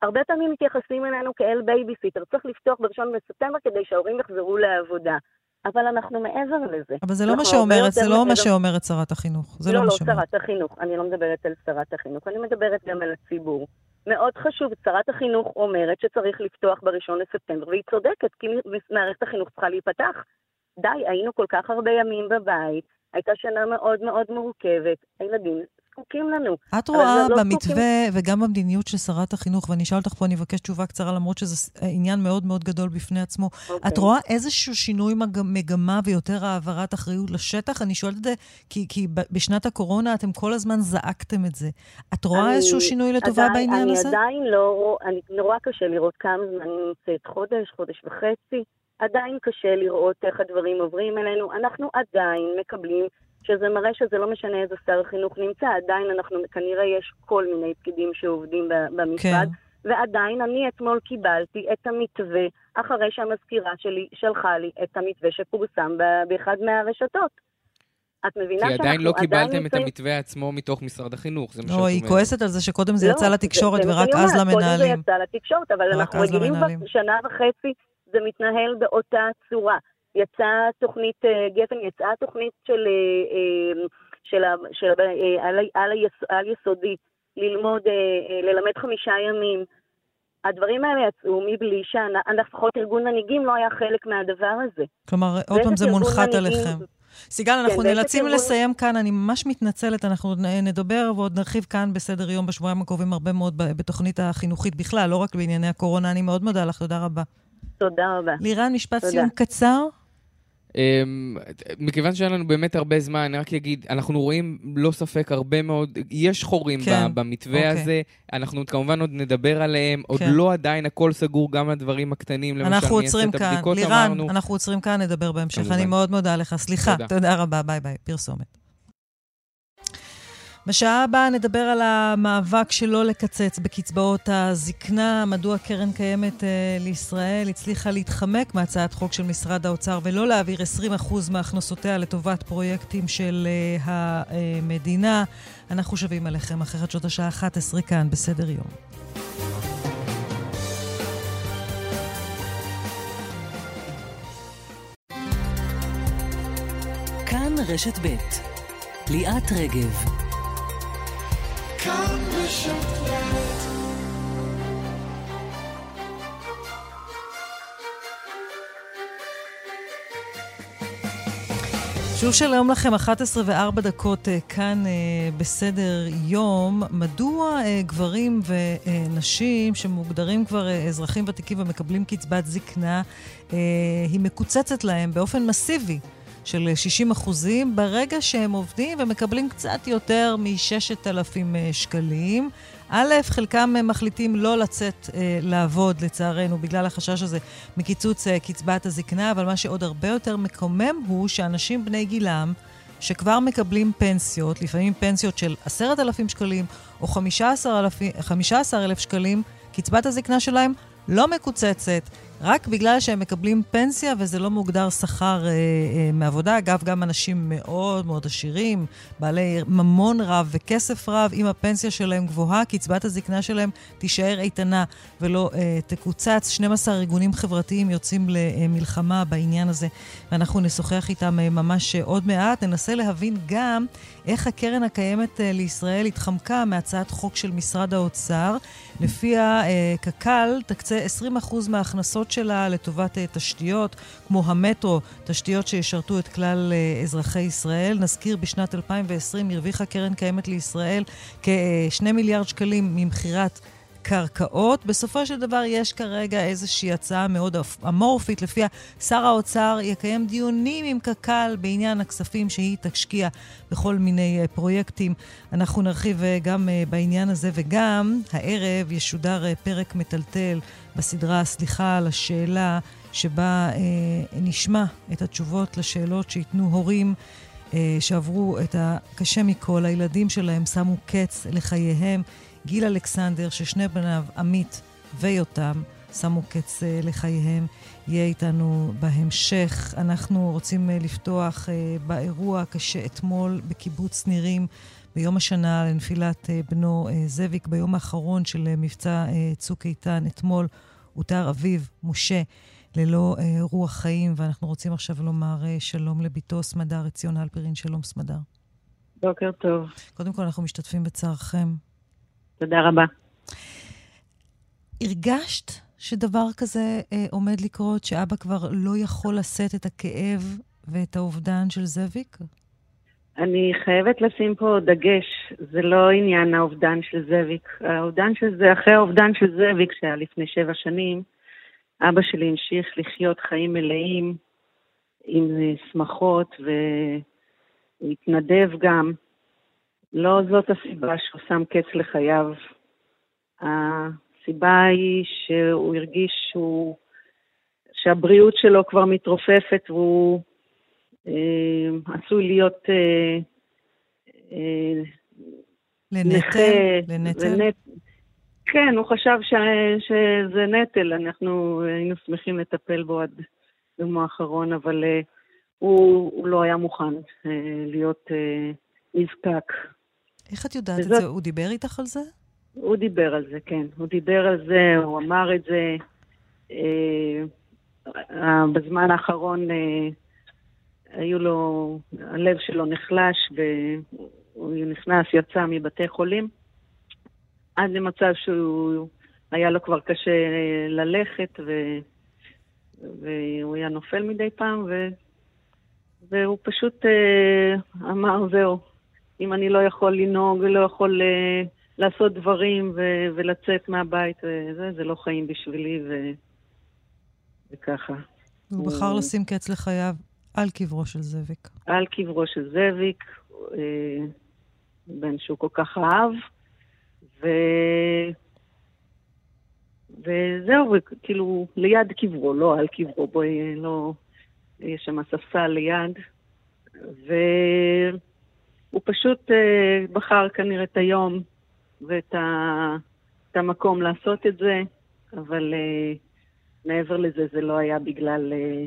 הרבה פעמים מתייחסים אלינו כאל בייביסיטר, צריך לפתוח בראשון בספטמבר כדי שההורים יחזרו לעבודה. אבל אנחנו מעבר לזה. אבל זה לא מה שאומרת, זה לא מה שאומרת שרת החינוך. זה לא, לא לא, שרת החינוך. אני לא מדברת על שרת החינוך, אני מדברת גם על הציבור. מאוד חשוב, שרת החינוך אומרת שצריך לפתוח בראשון לספטמבר, והיא צודקת, כי מערכת החינוך צריכה להיפתח. די, היינו כל כך הרבה ימים בבית, הייתה שנה מאוד מאוד מורכבת, הילדים זקוקים לנו. את רואה לא במתווה זקוקים... וגם במדיניות של שרת החינוך, ואני אשאל אותך פה, אני אבקש תשובה קצרה, למרות שזה עניין מאוד מאוד גדול בפני עצמו. Okay. אוקיי. את רואה איזשהו שינוי מגמה ויותר העברת אחריות לשטח? אני שואלת את זה כי, כי בשנת הקורונה אתם כל הזמן זעקתם את זה. את רואה אני, איזשהו שינוי לטובה עדיין, בעניין אני הזה? אני עדיין לא, אני נורא קשה לראות כמה זמן אני נמצאת, חודש, חודש וחצי. עדיין קשה לראות איך הדברים עוברים אלינו. אנחנו עדיין מקבלים שזה מראה שזה לא משנה איזה שר חינוך נמצא, עדיין אנחנו, כנראה יש כל מיני פקידים שעובדים במשרד, כן. ועדיין אני אתמול קיבלתי את המתווה אחרי שהמזכירה שלי שלחה לי את המתווה שפורסם באחד מהרשתות. את מבינה כי עדיין לא קיבלתם את המתווה עצמו מתוך משרד החינוך, זה מה שאת אומרת. לא, היא כועסת על זה שקודם זה יצא לא, לתקשורת ורק אז למנהלים. קודם זה יצא לתקשורת, אבל אנחנו רגילים בשנה וחצי, זה מתנהל באותה צורה. יצאה תוכנית אה, גפן, יצאה תוכנית של, אה, אה, של, של, של על יסודי, ללמוד, ללמד חמישה ימים. הדברים האלה יצאו מבלי שאנחנו, לפחות ארגון מנהיגים לא היה חלק מהדבר הזה. כלומר, עוד פעם זה מונחת עליכם. סיגל, אנחנו כן, נאלצים ארגון... לסיים כאן, אני ממש מתנצלת, אנחנו נדבר ועוד נרחיב כאן בסדר יום בשבועיים הקרובים הרבה מאוד בתוכנית החינוכית בכלל, לא רק בענייני הקורונה. אני מאוד מודה לך, תודה רבה. תודה רבה. לירן, משפט סיום קצר. אמ, מכיוון שאין לנו באמת הרבה זמן, אני רק אגיד, אנחנו רואים, לא ספק, הרבה מאוד, יש חורים כן, במתווה אוקיי. הזה, אנחנו כמובן עוד נדבר עליהם, עוד כן. לא עדיין הכל סגור, גם לדברים הקטנים, למשל, אעשה את הבדיקות, לירן, אמרנו. אנחנו עוצרים כאן, נדבר בהמשך. אני מאוד מודה לך. סליחה, תודה, תודה רבה, ביי ביי, פרסומת. בשעה הבאה נדבר על המאבק שלא לקצץ בקצבאות הזקנה, מדוע קרן קיימת אה, לישראל הצליחה להתחמק מהצעת חוק של משרד האוצר ולא להעביר 20% מהכנסותיה לטובת פרויקטים של אה, המדינה. אנחנו שווים עליכם אחרי חדשות השעה 11 כאן בסדר יום. כאן רשת ב' ליאת רגב שוב שלום לכם, 11 ו-4 דקות uh, כאן uh, בסדר יום. מדוע uh, גברים ונשים שמוגדרים כבר אזרחים ותיקים ומקבלים קצבת זקנה, היא מקוצצת להם באופן מסיבי? של 60 אחוזים, ברגע שהם עובדים ומקבלים קצת יותר מ-6,000 אה, שקלים. א', חלקם מחליטים לא לצאת אה, לעבוד, לצערנו, בגלל החשש הזה מקיצוץ אה, קצבת הזקנה, אבל מה שעוד הרבה יותר מקומם הוא שאנשים בני גילם, שכבר מקבלים פנסיות, לפעמים פנסיות של 10,000 שקלים או 15,000 שקלים, קצבת הזקנה שלהם לא מקוצצת. רק בגלל שהם מקבלים פנסיה וזה לא מוגדר שכר אה, אה, מעבודה. אגב, גם אנשים מאוד מאוד עשירים, בעלי ממון רב וכסף רב, אם הפנסיה שלהם גבוהה, קצבת הזקנה שלהם תישאר איתנה ולא אה, תקוצץ. 12 ארגונים חברתיים יוצאים למלחמה בעניין הזה, ואנחנו נשוחח איתם אה, ממש אה, עוד מעט. ננסה להבין גם איך הקרן הקיימת אה, לישראל התחמקה מהצעת חוק של משרד האוצר, לפיה אה, קק"ל תקצה 20% מההכנסות שלה לטובת uh, תשתיות, כמו המטרו, תשתיות שישרתו את כלל uh, אזרחי ישראל. נזכיר, בשנת 2020 הרוויחה קרן קיימת לישראל כ-2 מיליארד שקלים ממכירת... קרקעות. בסופו של דבר יש כרגע איזושהי הצעה מאוד אמורפית, לפיה שר האוצר יקיים דיונים עם קק"ל בעניין הכספים שהיא תשקיע בכל מיני uh, פרויקטים. אנחנו נרחיב uh, גם uh, בעניין הזה, וגם הערב ישודר פרק מטלטל בסדרה סליחה על השאלה, שבה נשמע את התשובות לשאלות שייתנו הורים. שעברו את הקשה מכל, הילדים שלהם שמו קץ לחייהם. גיל אלכסנדר, ששני בניו, עמית ויותם, שמו קץ uh, לחייהם, יהיה איתנו בהמשך. אנחנו רוצים uh, לפתוח uh, באירוע הקשה אתמול בקיבוץ נירים, ביום השנה לנפילת בנו זאביק, ביום האחרון של מבצע צוק איתן. אתמול הותר אביו, משה. ללא רוח חיים, ואנחנו רוצים עכשיו לומר שלום לביתו סמדר עציון אלפרין. שלום סמדר. בוקר טוב. קודם כל, אנחנו משתתפים בצערכם. תודה רבה. הרגשת שדבר כזה אה, עומד לקרות, שאבא כבר לא יכול לשאת את הכאב ואת האובדן של זאביק? אני חייבת לשים פה דגש, זה לא עניין האובדן של זאביק. האובדן של זה, אחרי האובדן של זאביק שהיה לפני שבע שנים, אבא שלי המשיך לחיות חיים מלאים, עם שמחות, והתנדב גם. לא זאת הסיבה שהוא שם קץ לחייו. הסיבה היא שהוא הרגיש שהוא, שהבריאות שלו כבר מתרופפת והוא אה, עשוי להיות אה, אה, לנטל? נכה, לנטל? לנט... כן, הוא חשב ש... שזה נטל, אנחנו היינו שמחים לטפל בו עד יום האחרון, אבל uh, הוא, הוא לא היה מוכן uh, להיות uh, נזקק. איך את יודעת וזאת... את זה? הוא דיבר איתך על זה? הוא דיבר על זה, כן. הוא דיבר על זה, הוא אמר את זה. Uh, בזמן האחרון uh, היו לו, הלב שלו נחלש והוא נכנס, יצא מבתי חולים. עד למצב שהוא, היה לו כבר קשה ללכת, ו, והוא היה נופל מדי פעם, ו, והוא פשוט אה, אמר, זהו, אם אני לא יכול לנהוג ולא יכול אה, לעשות דברים ו, ולצאת מהבית, וזה, זה לא חיים בשבילי, ו, וככה. הוא בחר לשים קץ לחייו על קברו של זאביק. על קברו של זאביק, אה, בן שהוא כל כך אהב. ו... וזהו, כאילו, ליד קברו, לא על קברו, בואי, לא... יש שם ספסל ליד. והוא פשוט אה, בחר כנראה את היום ואת ה... את המקום לעשות את זה, אבל אה, מעבר לזה, זה לא היה בגלל אה,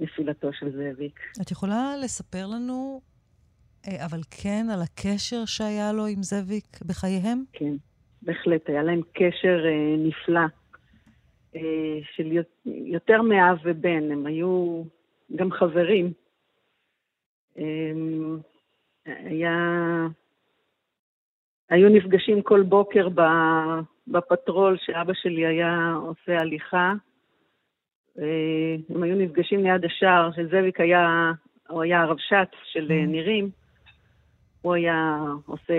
נפילתו של זאביק. את יכולה לספר לנו, אה, אבל כן, על הקשר שהיה לו עם זאביק בחייהם? כן. בהחלט, היה להם קשר אה, נפלא אה, של יותר מאב ובן, הם היו גם חברים. אה, היה... היו נפגשים כל בוקר בפטרול שאבא שלי היה עושה הליכה. אה, הם היו נפגשים ליד השער, שזאביק היה, הוא היה הרבש"ץ של אה, נירים. הוא היה עושה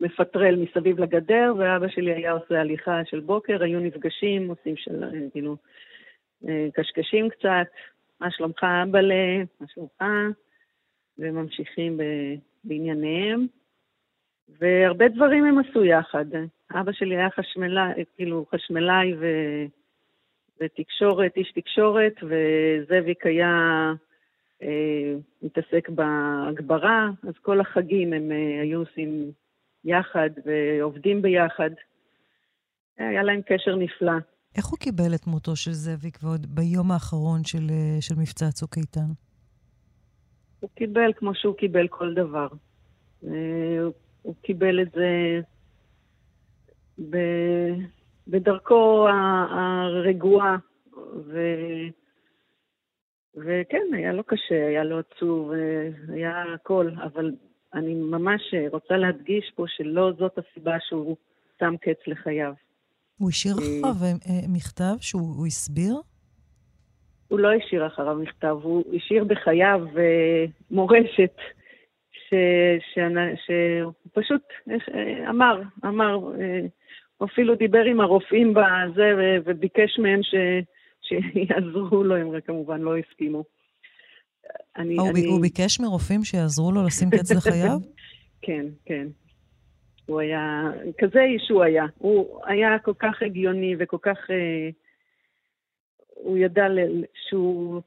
מפטרל מסביב לגדר, ואבא שלי היה עושה הליכה של בוקר, היו נפגשים, עושים של, כאילו, אה, קשקשים קצת, מה שלומך אבאלה, מה שלומך, וממשיכים בענייניהם. והרבה דברים הם עשו יחד. אבא שלי היה חשמלאי, כאילו חשמלאי ו... ותקשורת, איש תקשורת, וזאביק היה אה, מתעסק בהגברה, אז כל החגים הם אה, היו עושים יחד ועובדים ביחד. היה להם קשר נפלא. איך הוא קיבל את מותו של זאביק ועוד ביום האחרון של, אה, של מבצע צוק איתן? הוא קיבל כמו שהוא קיבל כל דבר. אה, הוא קיבל את זה ב... בדרכו הרגועה, ו... וכן, היה לו קשה, היה לו עצוב, אה, היה הכל, אבל אני ממש רוצה להדגיש פה שלא זאת הסיבה שהוא שם קץ לחייו. הוא השאיר אחריו אה, מכתב שהוא הסביר? הוא לא השאיר אחריו מכתב, הוא השאיר בחייו אה, מורשת שהוא פשוט אמר, אמר, הוא אפילו דיבר עם הרופאים בזה וביקש מהם ש, שיעזרו לו, הם כמובן לא הסכימו. אני, הוא, אני... הוא ביקש מרופאים שיעזרו לו לשים קץ לחייו? כן, כן. הוא היה, כזה איש הוא היה. הוא היה כל כך הגיוני וכל כך... אה, הוא ידע שהוא...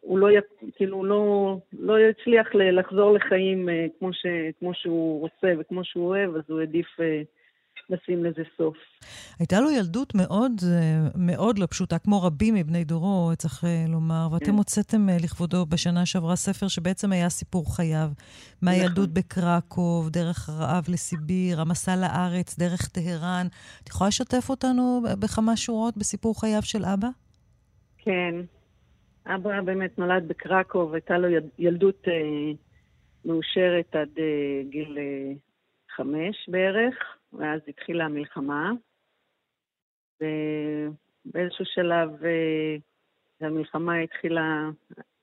הוא לא, כאילו, לא, לא יצליח לחזור לחיים אה, כמו, ש, כמו שהוא רוצה וכמו שהוא אוהב, אז הוא העדיף אה, לשים לזה סוף. הייתה לו ילדות מאוד מאוד לא פשוטה, כמו רבים מבני דורו, צריך אה, לומר, ואתם כן. הוצאתם אה, לכבודו בשנה שעברה ספר שבעצם היה סיפור חייו. מהילדות נכון. בקרקוב, דרך הרעב לסיביר, המסע לארץ, דרך טהרן. את יכולה לשתף אותנו בכמה שורות בסיפור חייו של אבא? כן. אבא באמת נולד בקרקוב, הייתה לו ילדות אה, מאושרת עד אה, גיל אה, חמש בערך. ואז התחילה המלחמה, ובאיזשהו שלב אה, המלחמה התחילה,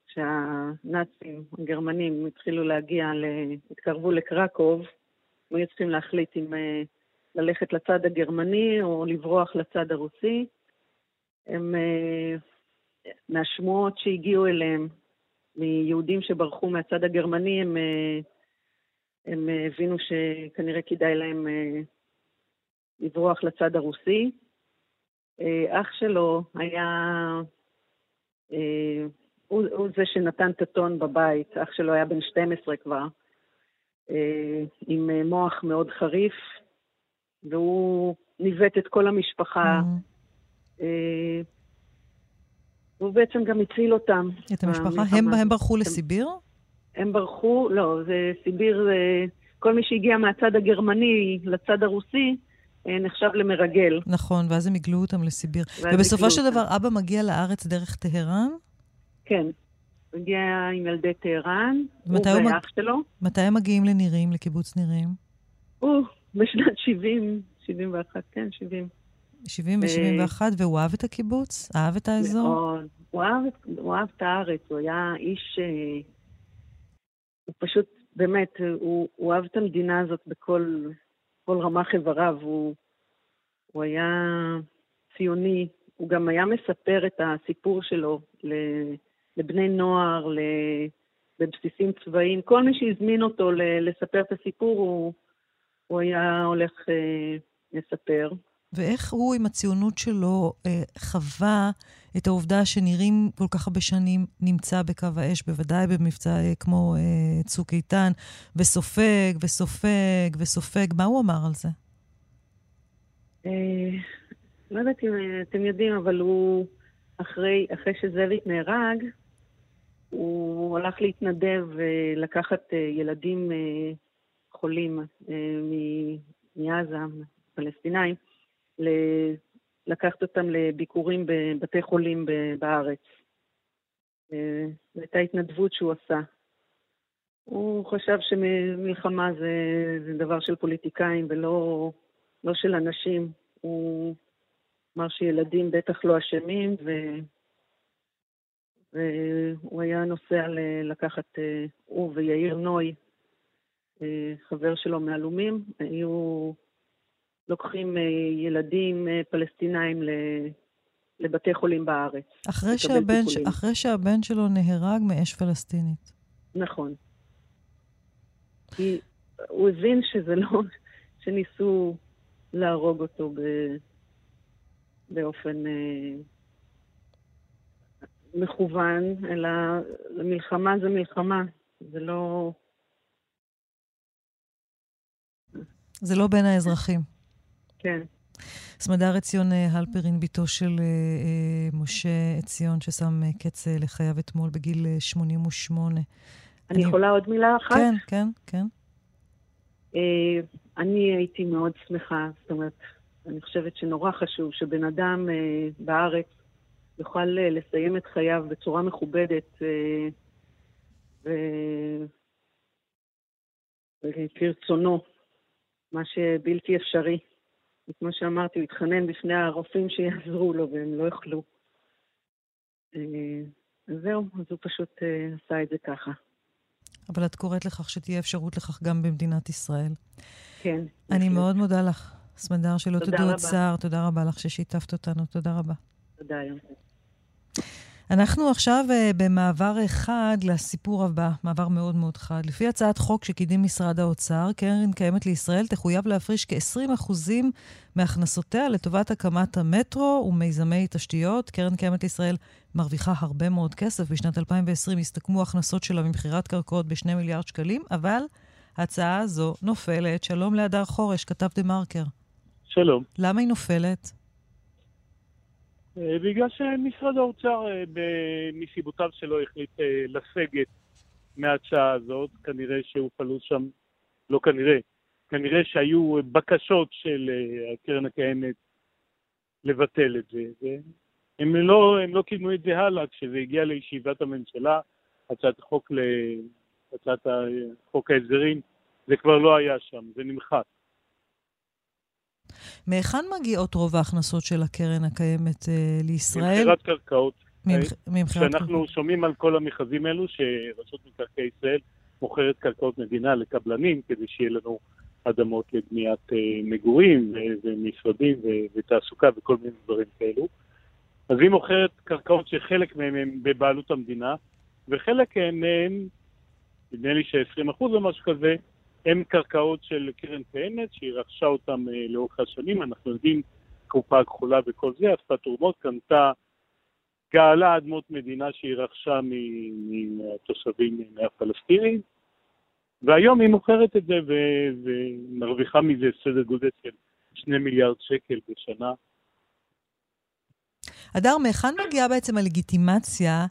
שהנאצים, הגרמנים, התחילו להגיע, התקרבו לקרקוב, הם היו צריכים להחליט אם אה, ללכת לצד הגרמני או לברוח לצד הרוסי. הם, אה, מהשמועות שהגיעו אליהם, מיהודים שברחו מהצד הגרמני, הם, הם הבינו שכנראה כדאי להם לברוח לצד הרוסי. אה, אח שלו היה, אה, הוא, הוא זה שנתן את הטון בבית, אח שלו היה בן 12 כבר, אה, עם מוח מאוד חריף, והוא ניווט את כל המשפחה. Mm-hmm. אה, הוא בעצם גם הציל אותם. את המשפחה? הם, הם ברחו לסיביר? הם ברחו, לא, זה סיביר, זה, כל מי שהגיע מהצד הגרמני לצד הרוסי, אה, נחשב למרגל. נכון, ואז הם הגלו אותם לסיביר. ובסופו של דבר, אבא מגיע לארץ דרך טהרן? כן, מגיע עם ילדי טהרן, הוא ואח שלו. מתי הם מגיעים לנירים, לקיבוץ נירים? הוא, בשנת 70, 71, כן, 70. 70 ו-71, והוא אהב את הקיבוץ? אהב את האזור? מאוד. הוא אהב, הוא אהב את הארץ, הוא היה איש... אה, הוא פשוט, באמת, הוא, הוא אהב את המדינה הזאת בכל רמ"ח איבריו. הוא, הוא היה ציוני, הוא גם היה מספר את הסיפור שלו לבני נוער, בבסיסים צבאיים. כל מי שהזמין אותו לספר את הסיפור, הוא, הוא היה הולך אה, לספר. ואיך הוא עם הציונות שלו אה, חווה את העובדה שנראים כל כך הרבה שנים נמצא בקו האש, בוודאי במבצע אה, כמו אה, צוק איתן, וסופג וסופג וסופג. מה הוא אמר על זה? אה, לא יודעת אם אתם יודעים, אבל הוא, אחרי, אחרי שזאביק נהרג, הוא הלך להתנדב ולקחת אה, ילדים אה, חולים אה, מעזה, פלסטינאים, לקחת אותם לביקורים בבתי חולים בארץ. אה, זו הייתה התנדבות שהוא עשה. הוא חשב שמלחמה זה, זה דבר של פוליטיקאים ולא לא של אנשים. הוא אמר שילדים בטח לא אשמים, ו... והוא היה נוסע לקחת, אה, הוא ויאיר נוי, אה, חבר שלו מאלומים, היו לוקחים אה, ילדים אה, פלסטינאים לבתי חולים בארץ. אחרי שהבן, ש... אחרי שהבן שלו נהרג מאש פלסטינית. נכון. כי הוא הבין שזה לא, שניסו להרוג אותו ב... באופן אה, מכוון, אלא מלחמה זה מלחמה, זה לא... זה לא בין האזרחים. כן. סמדר עציון אה, הלפרין, בתו של אה, אה, משה עציון, ששם קץ לחייו אתמול בגיל 88. אני, אני יכולה עוד מילה אחת? כן, כן, כן. אני הייתי מאוד שמחה, זאת אומרת, אני חושבת שנורא חשוב שבן אדם בארץ יוכל לסיים את חייו בצורה מכובדת וכרצונו, מה שבלתי אפשרי. וכמו שאמרתי, הוא התחנן בפני הרופאים שיעזרו לו, והם לא יכלו. אה, אז זהו, אז הוא פשוט אה, עשה את זה ככה. אבל את קוראת לכך שתהיה אפשרות לכך גם במדינת ישראל. כן. אני מאוד מודה לך, סמדר, שלא תדעו עוד צער. תודה רבה לך ששיתפת אותנו. תודה רבה. תודה, יום. אנחנו עכשיו uh, במעבר אחד לסיפור הבא, מעבר מאוד מאוד חד. לפי הצעת חוק שקידים משרד האוצר, קרן קיימת לישראל תחויב להפריש כ-20% מהכנסותיה לטובת הקמת המטרו ומיזמי תשתיות. קרן קיימת לישראל מרוויחה הרבה מאוד כסף. בשנת 2020 הסתכמו הכנסות שלה ממכירת קרקעות ב-2 מיליארד שקלים, אבל ההצעה הזו נופלת. שלום להדר חורש, כתב דה מרקר. שלום. למה היא נופלת? אה, בגלל שמשרד האוצר, אה, מסיבותיו שלו, החליט אה, לסגת מההצעה הזאת. כנראה שהופעלו שם, לא כנראה, כנראה שהיו בקשות של הקרן הקיימת לבטל את זה. הם לא, הם לא קידמו את זה הלאה כשזה הגיע לישיבת הממשלה, הצעת החוק, ל... הצעת חוק ההסדרים, זה כבר לא היה שם, זה נמחק. מהיכן מגיעות רוב ההכנסות של הקרן הקיימת אה, לישראל? ממכירת קרקעות. ממכירת כשאנחנו שומעים על כל המכרזים האלו, שרשות מקרקעי ישראל מוכרת קרקעות מדינה לקבלנים, כדי שיהיה לנו אדמות לבניית אה, מגורים ומשרדים ותעסוקה וכל מיני דברים כאלו. אז היא מוכרת קרקעות שחלק מהן הן בבעלות המדינה, וחלק הן, נדמה לי ש-20% או משהו כזה, הם קרקעות של קרן קיימת, שהיא רכשה אותן אה, לאורך השנים. אנחנו יודעים, קופה כחולה וכל זה, אספה תרומות, קנתה, גאלה אדמות מדינה שהיא רכשה מהתושבים, מהפלסטינים, והיום היא מוכרת את זה ומרוויחה מזה סדר גודל של שני מיליארד שקל בשנה. אדר, מהיכן מגיעה בעצם הלגיטימציה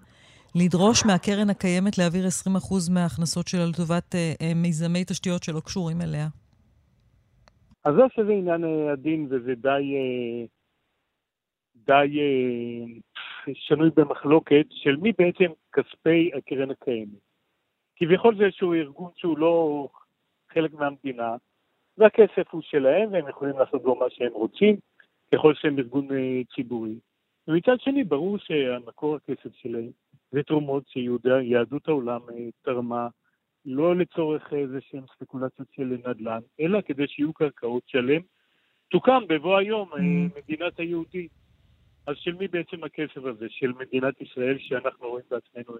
לדרוש מהקרן הקיימת להעביר 20% מההכנסות שלה לטובת אה, אה, מיזמי תשתיות שלא קשורים אליה? אז זה שזה עניין אה, עדין וזה די, אה, די שנוי במחלוקת של מי בעצם כספי הקרן הקיימת. כביכול זה איזשהו ארגון שהוא לא חלק מהמדינה, והכסף הוא שלהם והם יכולים לעשות בו מה שהם רוצים, ככל שהם ארגון ציבורי. ומצד שני, ברור שהמקור הכסף שלהם זה תרומות שיהדות העולם תרמה לא לצורך איזה שהן ספקולציות של נדל"ן, אלא כדי שיהיו קרקעות שלם. תוקם בבוא היום mm. מדינת היהודים. אז של מי בעצם הכסף הזה? של מדינת ישראל, שאנחנו רואים בעצמנו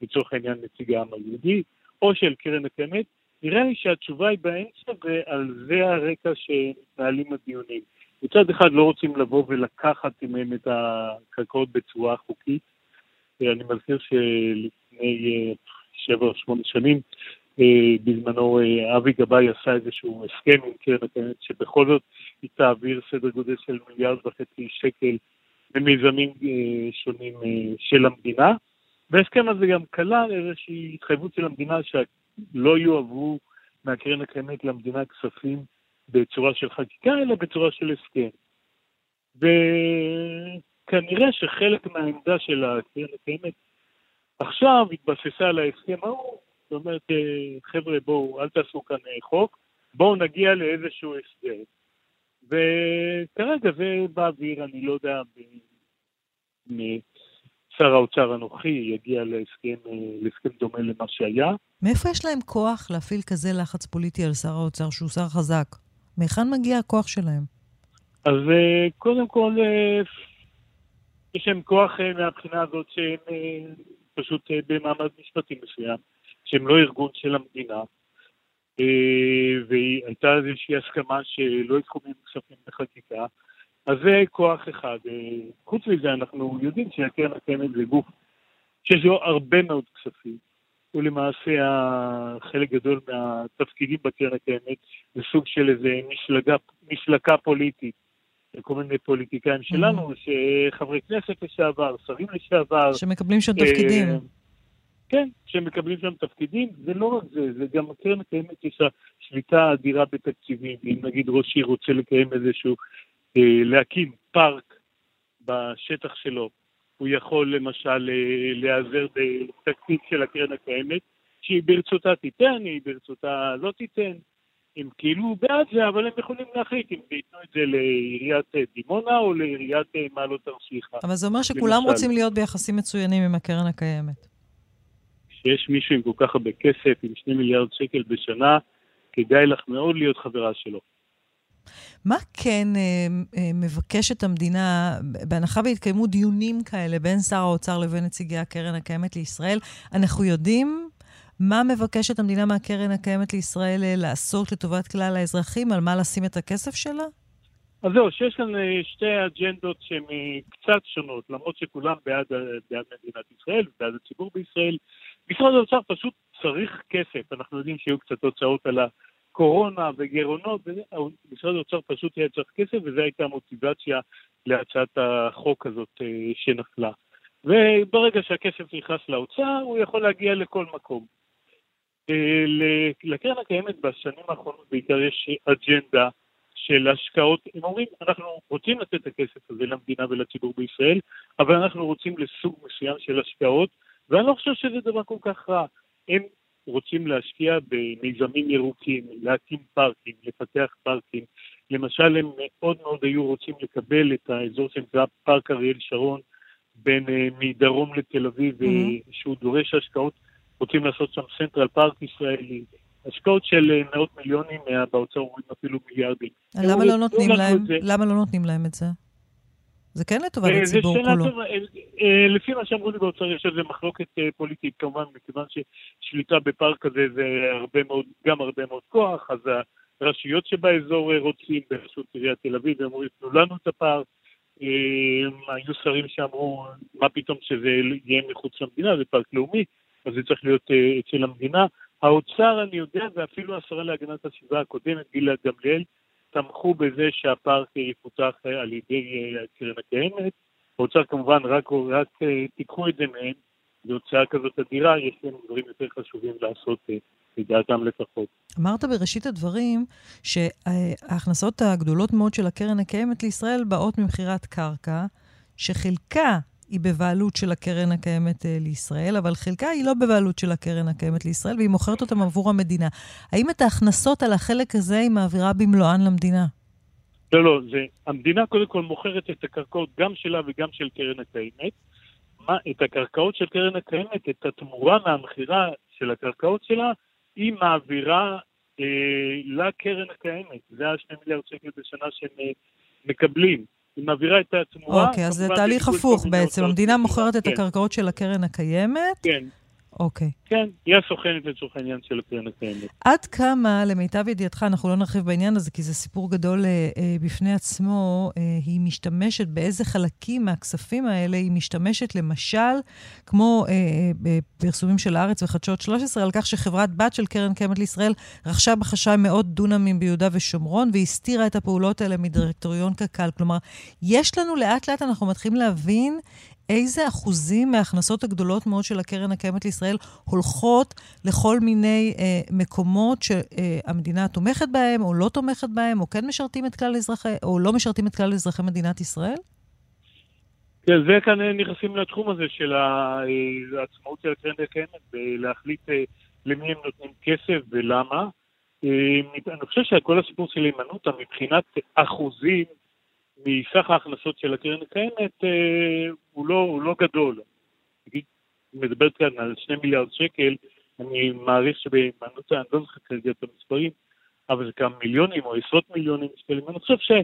לצורך העניין נציג העם היהודי, או של קרן הקיימת? נראה לי שהתשובה היא באמצע, ועל זה הרקע שמתנהלים הדיונים. מצד אחד לא רוצים לבוא ולקחת מהם את הקרקעות בצורה חוקית. אני מזכיר שלפני אה, שבע או שמונה שנים, אה, בזמנו אה, אבי גבאי עשה איזשהו הסכם עם קרן הקיימת שבכל זאת היא תעביר סדר גודל של מיליארד וחצי שקל במיזמים אה, שונים של המדינה. וההסכם הזה גם כלל איזושהי התחייבות של המדינה שלא יועברו מהקרן הקיימת למדינה כספים בצורה של חקיקה, אלא בצורה של הסכם. וכנראה שחלק מהעמדה של הקרן הקיימת עכשיו התבססה על ההסכם ההוא, זאת אומרת, אה, חבר'ה, בואו, אל תעשו כאן אה, חוק, בואו נגיע לאיזשהו הסדר. וכרגע זה באוויר, אני לא יודע אם שר האוצר הנוכחי יגיע להסכם, אה, להסכם דומה למה שהיה. מאיפה יש להם כוח להפעיל כזה לחץ פוליטי על שר האוצר, שהוא שר חזק? מהיכן מגיע הכוח שלהם? אז קודם כל, יש להם כוח מהבחינה הזאת שהם פשוט אה, במעמד משפטי מסוים, שהם לא ארגון של המדינה, אה, והייתה איזושהי הסכמה שלא ייקחו מהם כספים בחקיקה, אז זה כוח אחד. אה, חוץ מזה, אנחנו יודעים שהקרן הקיימת זה גוף שיש לו הרבה מאוד כספים. הוא למעשה חלק גדול מהתפקידים בקרן הקיימת זה סוג של איזה משלגה, משלקה פוליטית. כל מיני פוליטיקאים שלנו, שחברי כנסת לשעבר, שרים לשעבר. שמקבלים שם תפקידים. אה, כן, שמקבלים שם תפקידים, זה לא רק זה, זה גם הקרן הקיימת יש לה שליטה אדירה בתקציבים. אם נגיד ראש עיר רוצה לקיים איזשהו, אה, להקים פארק בשטח שלו, הוא יכול למשל אה, להיעזר בתקציב של הקרן הקיימת, שהיא ברצותה תיתן, היא ברצותה לא תיתן. הם כאילו בעד זה, אבל הם יכולים להחליט אם ייתנו את זה לעיריית אה, דימונה או לעיריית אה, מעלות תרשיחא. אבל זה אומר שכולם למשל. רוצים להיות ביחסים מצוינים עם הקרן הקיימת. כשיש מישהו עם כל כך הרבה כסף, עם שני מיליארד שקל בשנה, כדאי לך מאוד להיות חברה שלו. מה כן אה, מבקשת המדינה, בהנחה והתקיימו דיונים כאלה בין שר האוצר לבין נציגי הקרן הקיימת לישראל, אנחנו יודעים מה מבקשת המדינה מהקרן הקיימת לישראל אה, לעשות לטובת כלל האזרחים? על מה לשים את הכסף שלה? אז זהו, שיש כאן אה, שתי אג'נדות שהן אה, קצת שונות, למרות שכולם בעד, בעד מדינת ישראל, בעד הציבור בישראל. משרד האוצר פשוט צריך כסף, אנחנו יודעים שיהיו קצת הוצאות על הקורונה וגירעונות, משרד האוצר פשוט היה צריך כסף, וזו הייתה המוטיבציה להצעת החוק הזאת שנפלה. וברגע שהכסף נכנס לאוצר, הוא יכול להגיע לכל מקום. אה, לקרן הקיימת בשנים האחרונות בעיקר יש אג'נדה של השקעות, הם אומרים, אנחנו רוצים לתת את הכסף הזה למדינה ולציבור בישראל, אבל אנחנו רוצים לסוג מסוים של השקעות, ואני לא חושב שזה דבר כל כך רע. הם רוצים להשקיע במיזמים ירוקים, להקים פארקים, לפתח פארקים. למשל, הם מאוד מאוד היו רוצים לקבל את האזור שנקרא פארק אריאל שרון, בין אה, מדרום לתל אביב, mm-hmm. שהוא דורש השקעות רוצים לעשות שם סנטרל פארק ישראלי, השקעות של אה, מאות מיליונים, אה, באוצר אומרים אפילו מיליארדים. למה לא נותנים להם, למה לא נותנים להם את זה? זה כן לטובת אה, הציבור כולו. לפי מה שאמרו לי באוצר, יש איזה מחלוקת פוליטית כמובן, מכיוון ששליטה בפארק כזה זה הרבה מאוד, גם הרבה מאוד כוח, אז הרשויות שבאזור רוצים, ברשות עיריית תל אביב, הם אמרו, תנו לנו את הפארק. היו שרים שאמרו, מה פתאום שזה יהיה מחוץ למדינה, זה פארק לאומי. אז זה צריך להיות uh, אצל המדינה. האוצר, אני יודע, ואפילו השרה להגנת הסביבה הקודמת, גילה גמליאל, תמכו בזה שהפארק יפותח על ידי הקרן הקיימת. האוצר כמובן רק, רק תיקחו את זה מהם, זו הוצאה כזאת אדירה, יש להם דברים יותר חשובים לעשות, לדעתם לפחות. אמרת בראשית הדברים שההכנסות הגדולות מאוד של הקרן הקיימת לישראל באות ממכירת קרקע, שחלקה היא בבעלות של הקרן הקיימת אה, לישראל, אבל חלקה היא לא בבעלות של הקרן הקיימת לישראל, והיא מוכרת אותם עבור המדינה. האם את ההכנסות על החלק הזה היא מעבירה במלואן למדינה? לא, לא, זה, המדינה קודם כל מוכרת את הקרקעות גם שלה וגם של קרן הקיימת. מה, את הקרקעות של קרן הקיימת, את התמורה מהמכירה של הקרקעות שלה, היא מעבירה אה, לקרן הקיימת. זה השני מיליארד שקל בשנה שהם אה, מקבלים. היא מעבירה את התמורה. אוקיי, אז זה תהליך הפוך בעצם. המדינה מוכרת את כן. הקרקעות של הקרן הקיימת. כן. אוקיי. כן, היא הסוכנת לצורך העניין של הקרן הקיימת. עד כמה, למיטב ידיעתך, אנחנו לא נרחיב בעניין הזה, כי זה סיפור גדול אה, אה, בפני עצמו, אה, היא משתמשת, באיזה חלקים מהכספים האלה היא משתמשת, למשל, כמו אה, אה, בפרסומים של הארץ וחדשות 13, על כך שחברת בת של קרן קיימת לישראל רכשה בחשאי מאות דונמים ביהודה ושומרון, והסתירה את הפעולות האלה מדירקטוריון קק"ל. כלומר, יש לנו לאט-לאט, אנחנו מתחילים להבין איזה אחוזים מההכנסות הגדולות מאוד של הקרן הקיימת לישראל הולכות לכל מיני אה, מקומות שהמדינה תומכת בהם, או לא תומכת בהם, או כן משרתים את כלל אזרחי, או לא משרתים את כלל אזרחי מדינת ישראל? כן, זה כאן נכנסים לתחום הזה של העצמאות של הקרן הקיימת, ולהחליט אה, למי הם נותנים כסף ולמה. אה, אני חושב שכל הסיפור של הימנותא מבחינת אחוזים מסך ההכנסות של הקרן הקיימת אה, הוא, לא, הוא לא גדול. מדברת כאן על שני מיליארד שקל, אני מעריך שבהימנותא, אני לא זוכר כרגע את המספרים, אבל זה כמה מיליונים או עשרות מיליונים שקלים. אני חושב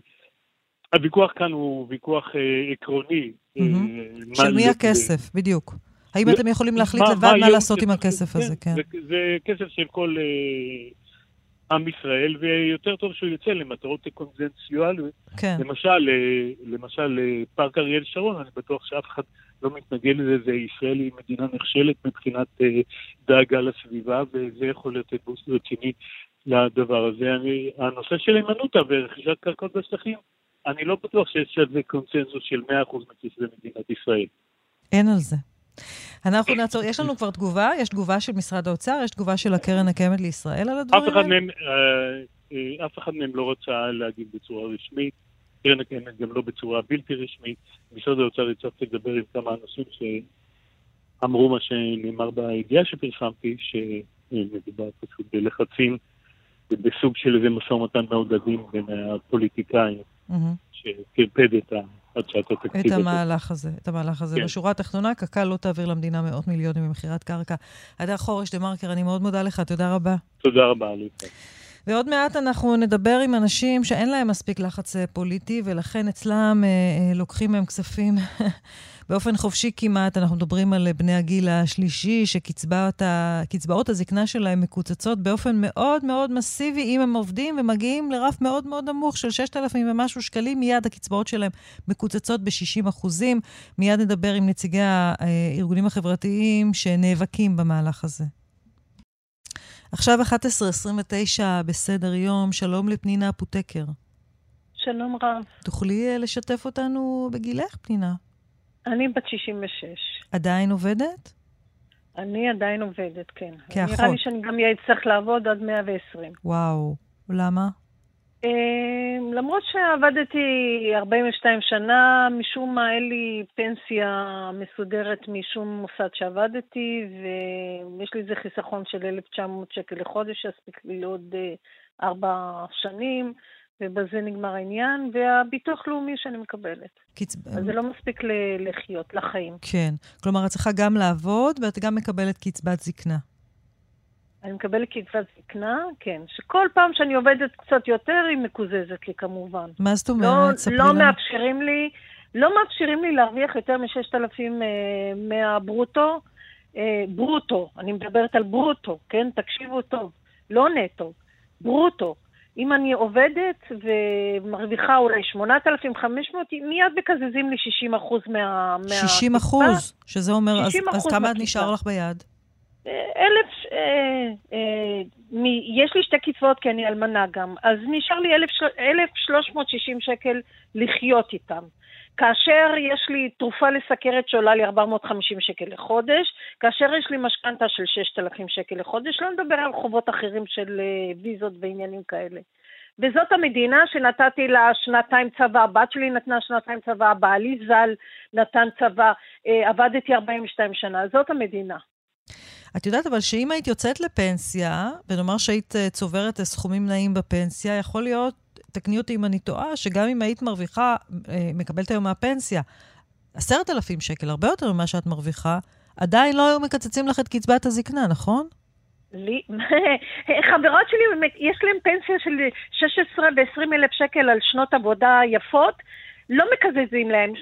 שהוויכוח כאן הוא ויכוח אה, עקרוני. Mm-hmm. אה, של מי הכסף, ב... בדיוק. האם אתם יכולים להחליט לבד מה לעשות עם הכסף הזה, כן. זה, זה כסף של כל... עם ישראל, ויותר טוב שהוא יוצא למטרות קונבנציואליות. כן. למשל, אה, למשל, אה, פארק אריאל שרון, אני בטוח שאף אחד לא מתנגד לזה, זה ישראל היא מדינה נכשלת מבחינת אה, דאגה לסביבה, וזה יכול לתת בוסט רציני לדבר הזה. אני, הנושא של הימנותא ורכישת קרקעות בשטחים, אני לא בטוח שיש על זה קונצנזוס של 100% מכספי מדינת ישראל. אין על זה. אנחנו נעצור, יש לנו כבר תגובה, יש תגובה של משרד האוצר, יש תגובה של הקרן הקיימת לישראל על הדברים האלה? אה, אף אחד מהם לא רצה להגיד בצורה רשמית, קרן הקיימת גם לא בצורה בלתי רשמית. משרד האוצר יצטרך לדבר עם כמה אנשים שאמרו מה שנאמר בידיעה שפרסמתי, שמדובר פשוט בלחצים ובסוג של איזה משא ומתן מאוד עדין בין הפוליטיקאים, שטרפד את ה... הצעת התקציב את המהלך הזה, את המהלך הזה. כן. בשורה התחתונה, קק"ל לא תעביר למדינה מאות מיליונים ממכירת קרקע. אדר חורש, דה מרקר, אני מאוד מודה לך, תודה רבה. תודה רבה, עליך. ועוד מעט אנחנו נדבר עם אנשים שאין להם מספיק לחץ אה, פוליטי, ולכן אצלם אה, אה, לוקחים מהם כספים באופן חופשי כמעט. אנחנו מדברים על בני הגיל השלישי, שקצבאות הזקנה שלהם מקוצצות באופן מאוד מאוד מסיבי אם הם עובדים, ומגיעים לרף מאוד מאוד נמוך של 6,000 ומשהו שקלים, מיד הקצבאות שלהם מקוצצות ב-60 אחוזים. מיד נדבר עם נציגי הארגונים החברתיים שנאבקים במהלך הזה. עכשיו 11.29 בסדר יום, שלום לפנינה פוטקר. שלום רב. תוכלי אה, לשתף אותנו בגילך, פנינה? אני בת 66. עדיין עובדת? אני עדיין עובדת, כן. כאחות. נראה לי שאני גם אצטרך לעבוד עד 120. וואו, למה? אמ, למרות שעבדתי 42 שנה, משום מה אין לי פנסיה מסודרת משום מוסד שעבדתי, ויש לי איזה חיסכון של 1,900 שקל לחודש, שיספיק לי לעוד אה, ארבע שנים, ובזה נגמר העניין, והביטוח לאומי שאני מקבלת. קצב... אז זה לא מספיק לחיות, לחיים. כן. כלומר, את צריכה גם לעבוד, ואת גם מקבלת קצבת זקנה. אני מקבלת קצבת זקנה, כן. שכל פעם שאני עובדת קצת יותר, היא מקוזזת לי כמובן. מה זאת אומרת? לא, לא מאפשרים לי, לא מאפשרים לי להרוויח יותר מ-6,000 אה, מהברוטו. אה, ברוטו, אני מדברת על ברוטו, כן? תקשיבו טוב. לא נטו, ברוטו. אם אני עובדת ומרוויחה אולי 8,500, מיד מקזזים לי 60 אחוז מה... 60 אחוז? שזה אומר, אז, אז כמה נשאר לך ביד? אלף, אה, אה, מ, יש לי שתי קצבאות כי אני אלמנה גם, אז נשאר לי 1,360 שקל לחיות איתם. כאשר יש לי תרופה לסכרת שעולה לי 450 שקל לחודש, כאשר יש לי משכנתה של 6,000 שקל לחודש, לא נדבר על חובות אחרים של אה, ויזות ועניינים כאלה. וזאת המדינה שנתתי לה שנתיים צבא, הבת שלי נתנה שנתיים צבא, בעלי ז"ל נתן צבא, אה, עבדתי 42 שנה, זאת המדינה. את יודעת אבל שאם היית יוצאת לפנסיה, ונאמר שהיית אה, צוברת סכומים נעים בפנסיה, יכול להיות, תקני אותי אם אני טועה, שגם אם היית מרוויחה, אה, מקבלת היום מהפנסיה, עשרת אלפים שקל, הרבה יותר ממה שאת מרוויחה, עדיין לא היו מקצצים לך את קצבת הזקנה, נכון? לי, חברות שלי, יש להן פנסיה של 16 ו-20 אלף שקל על שנות עבודה יפות, לא מקזזים להם,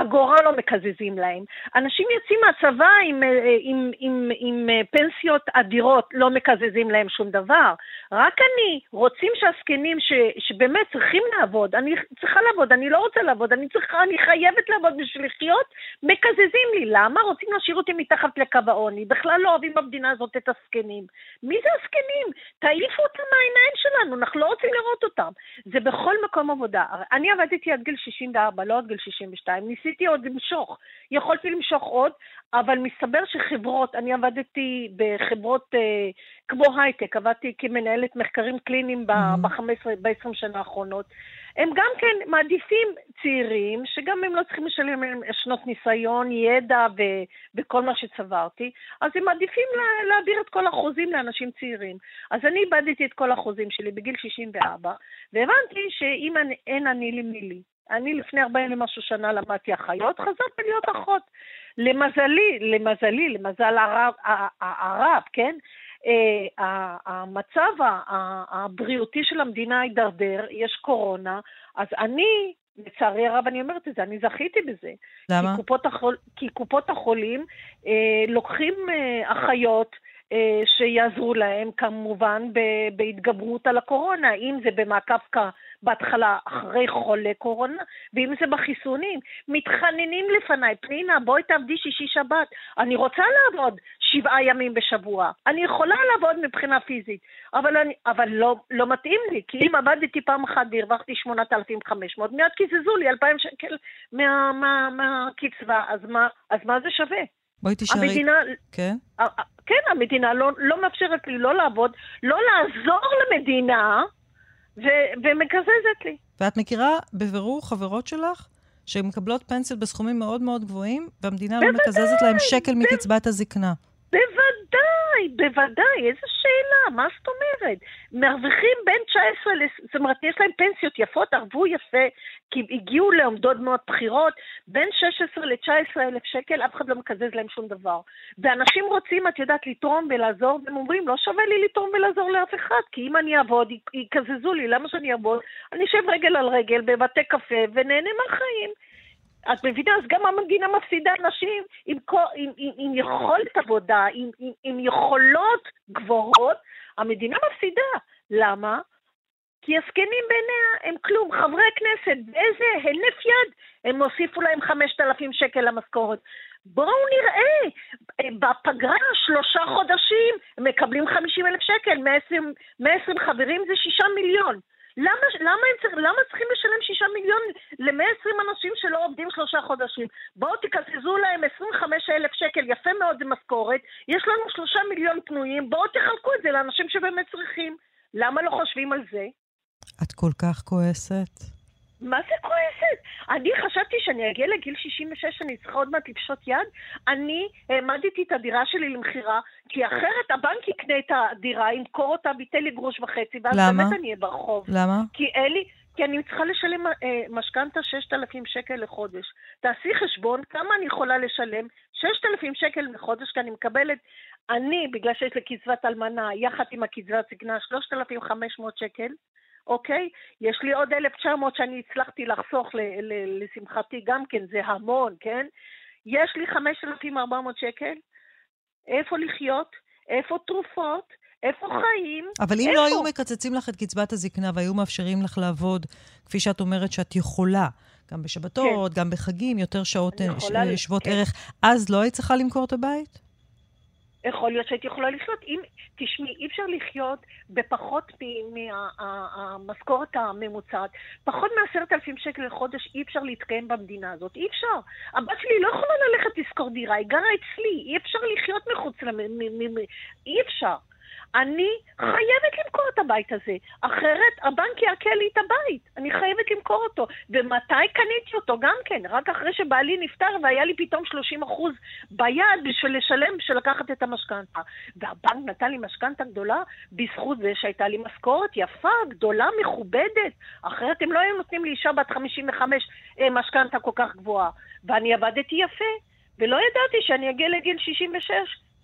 אגורה לא מקזזים להם. אנשים יוצאים מהצבא עם, אה, עם, עם, עם אה, פנסיות אדירות, לא מקזזים להם שום דבר. רק אני, רוצים שהזקנים ש, שבאמת צריכים לעבוד, אני צריכה לעבוד, אני לא רוצה לעבוד, אני צריכה, אני חייבת לעבוד בשביל לחיות, מקזזים לי. למה? רוצים להשאיר אותי מתחת לקו העוני. בכלל לא אוהבים במדינה הזאת את הזקנים. מי זה הזקנים? תעיפו אותם מהעיניים שלנו, אנחנו לא רוצים לראות אותם. זה בכל מקום עבודה. אני עבדתי עד גיל 64, לא עד גיל 62. ניסיתי עוד למשוך. יכולתי למשוך עוד, אבל מסתבר שחברות, אני עבדתי בחברות אה, כמו הייטק, עבדתי כמנהלת מחקרים קליניים ב-15, ב-20 שנה האחרונות. הם גם כן מעדיפים צעירים, שגם הם לא צריכים לשלם שנות ניסיון, ידע ו- וכל מה שצברתי, אז הם מעדיפים לה- להעביר את כל החוזים לאנשים צעירים. אז אני איבדתי את כל החוזים שלי בגיל 64, והבנתי שאם אין אני לי מי לי. אני לפני 40 ומשהו שנה למדתי אחיות, חזרתי להיות אחות. למזלי, למזלי, למזל הרב, הרב כן? Uh, המצב הבריאותי של המדינה הידרדר, יש קורונה, אז אני, לצערי הרב אני אומרת את זה, אני זכיתי בזה. למה? כי קופות, החול, כי קופות החולים uh, לוקחים uh, אחיות, שיעזרו להם כמובן בהתגברות על הקורונה, אם זה במעקב בהתחלה אחרי חולי קורונה, ואם זה בחיסונים. מתחננים לפניי, פנינה, בואי תעבדי שישי שבת. אני רוצה לעבוד שבעה ימים בשבוע. אני יכולה לעבוד מבחינה פיזית, אבל, אני, אבל לא, לא מתאים לי, כי אם עבדתי פעם אחת והרווחתי 8,500, מיד קיזזו לי 2,000 שקל מהקצבה, מה, מה, מה אז, מה, אז מה זה שווה? בואי תשארי. המדינה... כן? כן, המדינה לא, לא מאפשרת לי לא לעבוד, לא לעזור למדינה, ו- ומקזזת לי. ואת מכירה בבירור חברות שלך שמקבלות פנסיות בסכומים מאוד מאוד גבוהים, והמדינה לא מקזזת להם שקל ב- מקצבת הזקנה. בוודאי, בוודאי, איזה שאלה, מה זאת אומרת? מרוויחים בין 19 ל... זאת אומרת, יש להם פנסיות יפות, ערבו יפה, כי הגיעו לעומדות מאוד בחירות, בין 16 ל-19 אלף שקל, אף אחד לא מקזז להם שום דבר. ואנשים רוצים, את יודעת, לתרום ולעזור, והם אומרים, לא שווה לי לתרום ולעזור לאף אחד, כי אם אני אעבוד, יקזזו לי, למה שאני אעבוד? אני אשב רגל על רגל בבתי קפה ונהנה מהחיים. את מבינה? אז גם המנגינה מפסידה נשים עם, עם, עם, עם יכולת עבודה, עם, עם, עם יכולות גבוהות, המדינה מפסידה. למה? כי הזקנים בעיניה הם כלום. חברי הכנסת, באיזה הינף יד הם הוסיפו להם 5,000 שקל למשכורת. בואו נראה, בפגרה שלושה חודשים מקבלים 50 אלף שקל, 120, 120 חברים זה שישה מיליון. למה, למה, צריך, למה צריכים לשלם שישה מיליון ל-120 אנשים שלא עובדים שלושה חודשים? בואו תקזזו להם 25 אלף שקל, יפה מאוד זה משכורת, יש לנו שלושה מיליון פנויים, בואו תחלקו את זה לאנשים שבאמת צריכים. למה לא חושבים על זה? את כל כך כועסת. מה זה כועסת? אני חשבתי שאני אגיע לגיל 66, אני צריכה עוד מעט לפשוט יד. אני העמדתי את הדירה שלי למכירה, כי אחרת הבנק יקנה את הדירה, ימכור אותה, ביטל לי גרוש וחצי, ואז למה? באמת אני אהיה ברחוב. למה? כי אין לי... כי אני צריכה לשלם אה, משכנתה 6,000 שקל לחודש. תעשי חשבון כמה אני יכולה לשלם, 6,000 שקל לחודש, כי אני מקבלת, אני, בגלל שיש לי קצבת אלמנה, יחד עם הקצבת זקנה, 3,500 שקל, אוקיי? יש לי עוד 1,900 שאני הצלחתי לחסוך, ל- ל- לשמחתי גם כן, זה המון, כן? יש לי 5,400 שקל, איפה לחיות, איפה תרופות, איפה חיים? אבל אם איפה? לא היו מקצצים לך את קצבת הזקנה והיו מאפשרים לך לעבוד, כפי שאת אומרת שאת יכולה, גם בשבתות, כן. גם בחגים, יותר שעות שוות כן. ערך, אז לא היית צריכה למכור את הבית? יכול להיות שהייתי יכולה לחיות. אם, תשמעי, אי אפשר לחיות בפחות מהמשכורת הממוצעת. פחות מעשרת אלפים שקל לחודש אי אפשר להתקיים במדינה הזאת. אי אפשר. הבת שלי לא יכולה ללכת לשכור דירה, היא גרה אצלי. אי אפשר לחיות מחוץ למ... אי אפשר. אני חייבת למכור את הבית הזה, אחרת הבנק יעקל לי את הבית. אני חייבת למכור אותו. ומתי קניתי אותו? גם כן, רק אחרי שבעלי נפטר והיה לי פתאום 30 אחוז ביד בשביל לשלם, בשביל לקחת את המשכנתה. והבנק נתן לי משכנתה גדולה בזכות זה שהייתה לי משכורת יפה, גדולה, מכובדת. אחרת הם לא היו נותנים לאישה בת 55 אה, משכנתה כל כך גבוהה. ואני עבדתי יפה, ולא ידעתי שאני אגיע לגיל 66.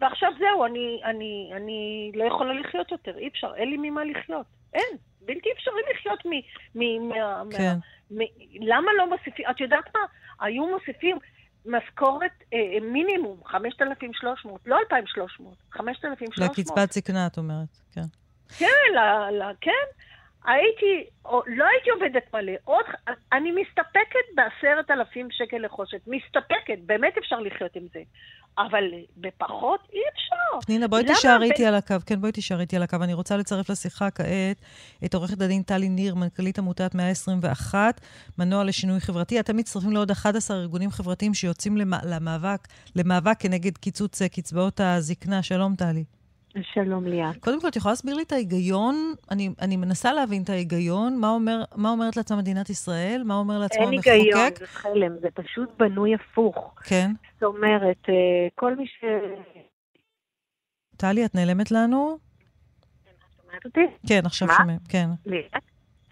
ועכשיו זהו, אני, אני, אני לא יכולה לחיות יותר, אי אפשר, אין לי ממה לחיות. אין, בלתי אפשרי לחיות מ... מ, מה, כן. מ, למה לא מוסיפים? את יודעת מה? היו מוסיפים משכורת אה, מינימום, 5,300, לא 2,300, 5,300. לקצבת זקנה, את אומרת, כן. כן, ל, ל, כן. הייתי, או, לא הייתי עובדת מלא, עוד, אני מסתפקת בעשרת אלפים שקל לחושת, מסתפקת, באמת אפשר לחיות עם זה. אבל בפחות אי אפשר. פנינה, בואי תישארי איתי ב... על הקו. כן, בואי תישארי איתי על הקו. אני רוצה לצרף לשיחה כעת את עורכת הדין טלי ניר, מנכ"לית עמותת 121, מנוע לשינוי חברתי. אתם מצטרפים לעוד 11 ארגונים חברתיים שיוצאים למאבק, למאבק כנגד קיצוץ אה, קצבאות הזקנה. שלום, טלי. שלום ליאת. קודם כל, את יכולה להסביר לי את ההיגיון? אני, אני מנסה להבין את ההיגיון. מה, אומר, מה אומרת לעצמה מדינת ישראל? מה אומר לעצמו המחוקק? אין היגיון, זה חלם. זה פשוט בנוי הפוך. כן. זאת אומרת, אה, כל מי ש... טלי, את נעלמת לנו? שומעת אותי? כן, עכשיו מה? שומעים. כן. ליאת?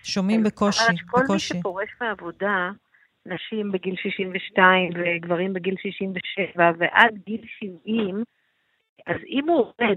שומעים כן. בקושי, כל בקושי. מי שפורש מעבודה, נשים בגיל 62 וגברים בגיל 67 ועד גיל 70, אז אם הוא עובד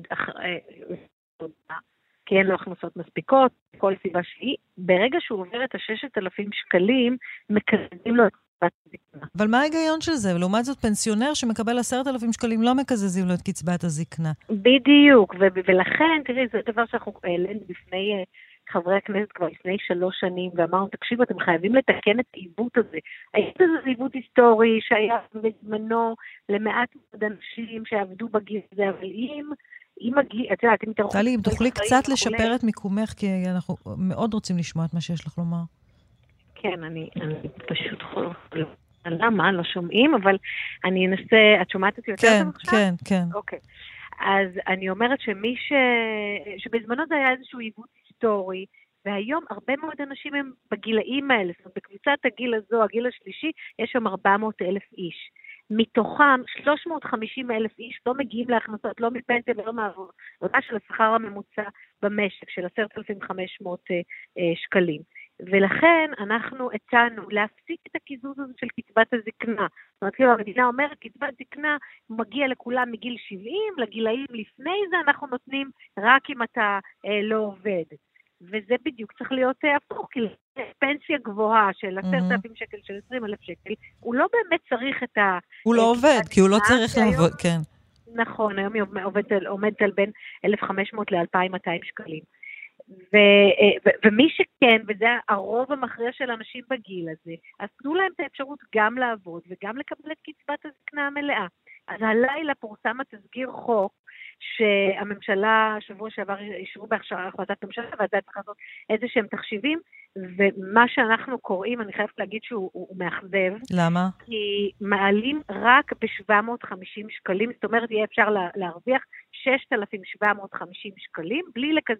כי אין לו הכנסות מספיקות, כל סיבה שהיא, ברגע שהוא עובר את ה-6,000 שקלים, מקזזים לו את קצבת הזקנה. אבל מה ההיגיון של זה? לעומת זאת, פנסיונר שמקבל 10,000 שקלים לא מקזזים לו את קצבת הזקנה. בדיוק, ו- ולכן, תראי, זה דבר שאנחנו העלינו בפני חברי הכנסת כבר לפני שלוש שנים, ואמרנו, תקשיבו, אתם חייבים לתקן את העיוות הזה. העיוות הזה זה עיוות היסטורי שהיה בזמנו למעט מאוד אנשים שעבדו בגיל הזה, אבל אם... אם מגיע, את יודעת, אם תראו... טלי, אם תוכלי קצת לשפר את מיקומך, כי אנחנו מאוד רוצים לשמוע את מה שיש לך לומר. כן, אני, אני פשוט חולה. למה? לא שומעים, אבל אני אנסה... את שומעת אותי יותר כן, עכשיו? כן, כן. אוקיי. אז אני אומרת שמי ש... שבזמנו זה היה איזשהו עיוות היסטורי, והיום הרבה מאוד אנשים הם בגילאים האלה, זאת אומרת, בקבוצת הגיל הזו, הגיל השלישי, יש שם 400 אלף איש. מתוכם 350 אלף איש לא מגיעים להכנסות, לא מפנסיה ולא מעבודה של השכר הממוצע במשק, של 10,500 אה, שקלים. ולכן אנחנו הצענו להפסיק את הקיזוז הזה של קצבת הזקנה. זאת אומרת, כאילו המדינה אומרת, קצבת זקנה מגיע לכולם מגיל 70, לגילאים לפני זה אנחנו נותנים רק אם אתה אה, לא עובד. וזה בדיוק צריך להיות אה, הפוך, כי פנסיה גבוהה של עשרת אלפים שקל, של עשרים אלף שקל, הוא לא באמת צריך את ה... הוא לא עובד, כי הוא לא צריך לעבוד, כן. נכון, היום היא עומדת עומדת על בין 1,500 ל-2,200 שקלים. ו, אה, ו, ומי שכן, וזה הרוב המכריע של אנשים בגיל הזה, אז תנו להם את האפשרות גם לעבוד וגם לקבל את קצבת הזקנה המלאה. אז הלילה פורסם התזכיר חוק שהממשלה, שבוע שעבר אישרו בהחלטת ממשלה, וזה צריך לעשות איזה שהם תחשיבים, ומה שאנחנו קוראים, אני חייבת להגיד שהוא מאכזב. למה? כי מעלים רק ב-750 שקלים, זאת אומרת, יהיה אפשר להרוויח 6,750 שקלים, בלי לקז...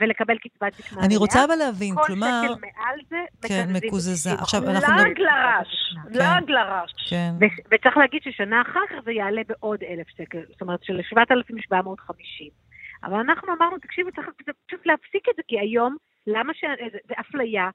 ולקבל קצבת זקנה. אני רוצה אבל להבין, כל כלומר... כל שקל מעל זה, כן, מקוזזה. עכשיו, אנחנו... לעג לרש, לעג לרש. כן. ו- וצריך להגיד ששנה אחר כך זה יעלה בעוד 1,000 שקל, זאת אומרת של 7,750. אבל אנחנו אמרנו, תקשיבו, צריך פשוט להפסיק את זה, כי היום, למה ש... זה אפליה,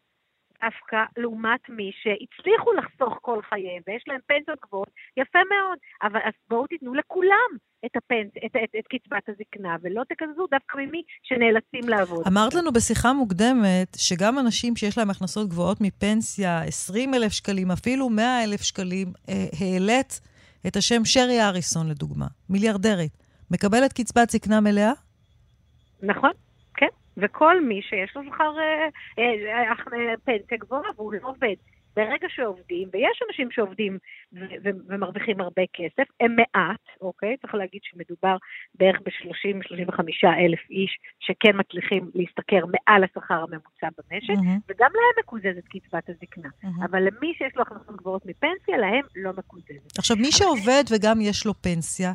דווקא לעומת מי שהצליחו לחסוך כל חייהם ויש להם פנסיות גבוהות, יפה מאוד. אבל אז בואו תיתנו לכולם את, הפנס, את, את, את קצבת הזקנה, ולא תקזזו דווקא ממי שנאלצים לעבוד. אמרת לנו בשיחה מוקדמת שגם אנשים שיש להם הכנסות גבוהות מפנסיה, 20 אלף שקלים, אפילו 100 אלף שקלים, אה, העלית את השם שרי אריסון לדוגמה, מיליארדרית. מקבלת קצבת זקנה מלאה? נכון. וכל מי שיש לו שכר אה, אה, אה, פנסיה גבוהה והוא לא עובד. ברגע שעובדים, ויש אנשים שעובדים ומרוויחים הרבה כסף, הם מעט, אוקיי? צריך להגיד שמדובר בערך ב-30-35 אלף איש שכן מצליחים להשתכר מעל השכר הממוצע במשק, mm-hmm. וגם להם מקוזזת קצבת הזקנה. Mm-hmm. אבל למי שיש לו הכנסות גבוהות מפנסיה, להם לא מקוזזת. עכשיו, מי שעובד וגם יש לו פנסיה,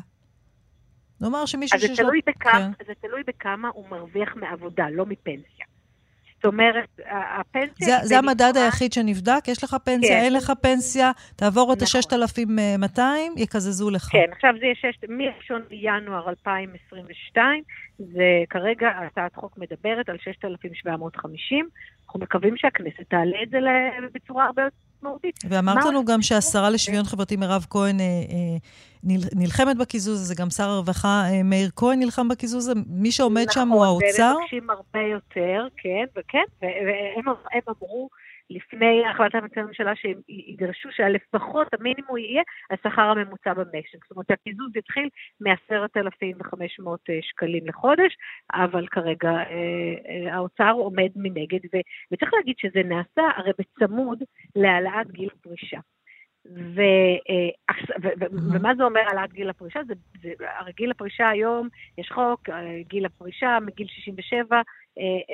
נאמר שמישהו שיש לו... בכמה, כן. זה תלוי בכמה הוא מרוויח מעבודה, לא מפנסיה. זאת אומרת, הפנסיה... זה, זה המדד היחיד שנבדק? יש לך פנסיה, כן. אין לך פנסיה, תעבור את נכון. ה-6,200, יקזזו לך. כן, עכשיו זה יהיה מ-1 בינואר 2022, זה כרגע הצעת חוק מדברת על 6,750. אנחנו מקווים שהכנסת תעלה את זה בצורה הרבה יותר משמעותית. ואמרת לנו גם שהשרה לשוויון חברתי מירב כהן אה, אה, נלחמת בקיזוז הזה, גם שר הרווחה אה, מאיר כהן נלחם בקיזוז הזה, מי שעומד שם הוא האוצר? נכון, והם מבקשים הרבה יותר, כן, וכן, והם אמרו לפני החלטת הממשלה שהם ידרשו שלפחות המינימום יהיה השכר הממוצע במשק. זאת אומרת, הקיזוז יתחיל מ-10,500 אה, שקלים לחודש, אבל כרגע אה, אה, האוצר עומד מנגד, וצריך להגיד שזה נעשה הרי בצמוד להעלאת גיל הפרישה. ו, ו, ו, ומה זה אומר העלאת גיל הפרישה? זה, זה, הרי גיל הפרישה היום, יש חוק, גיל הפרישה מגיל 67,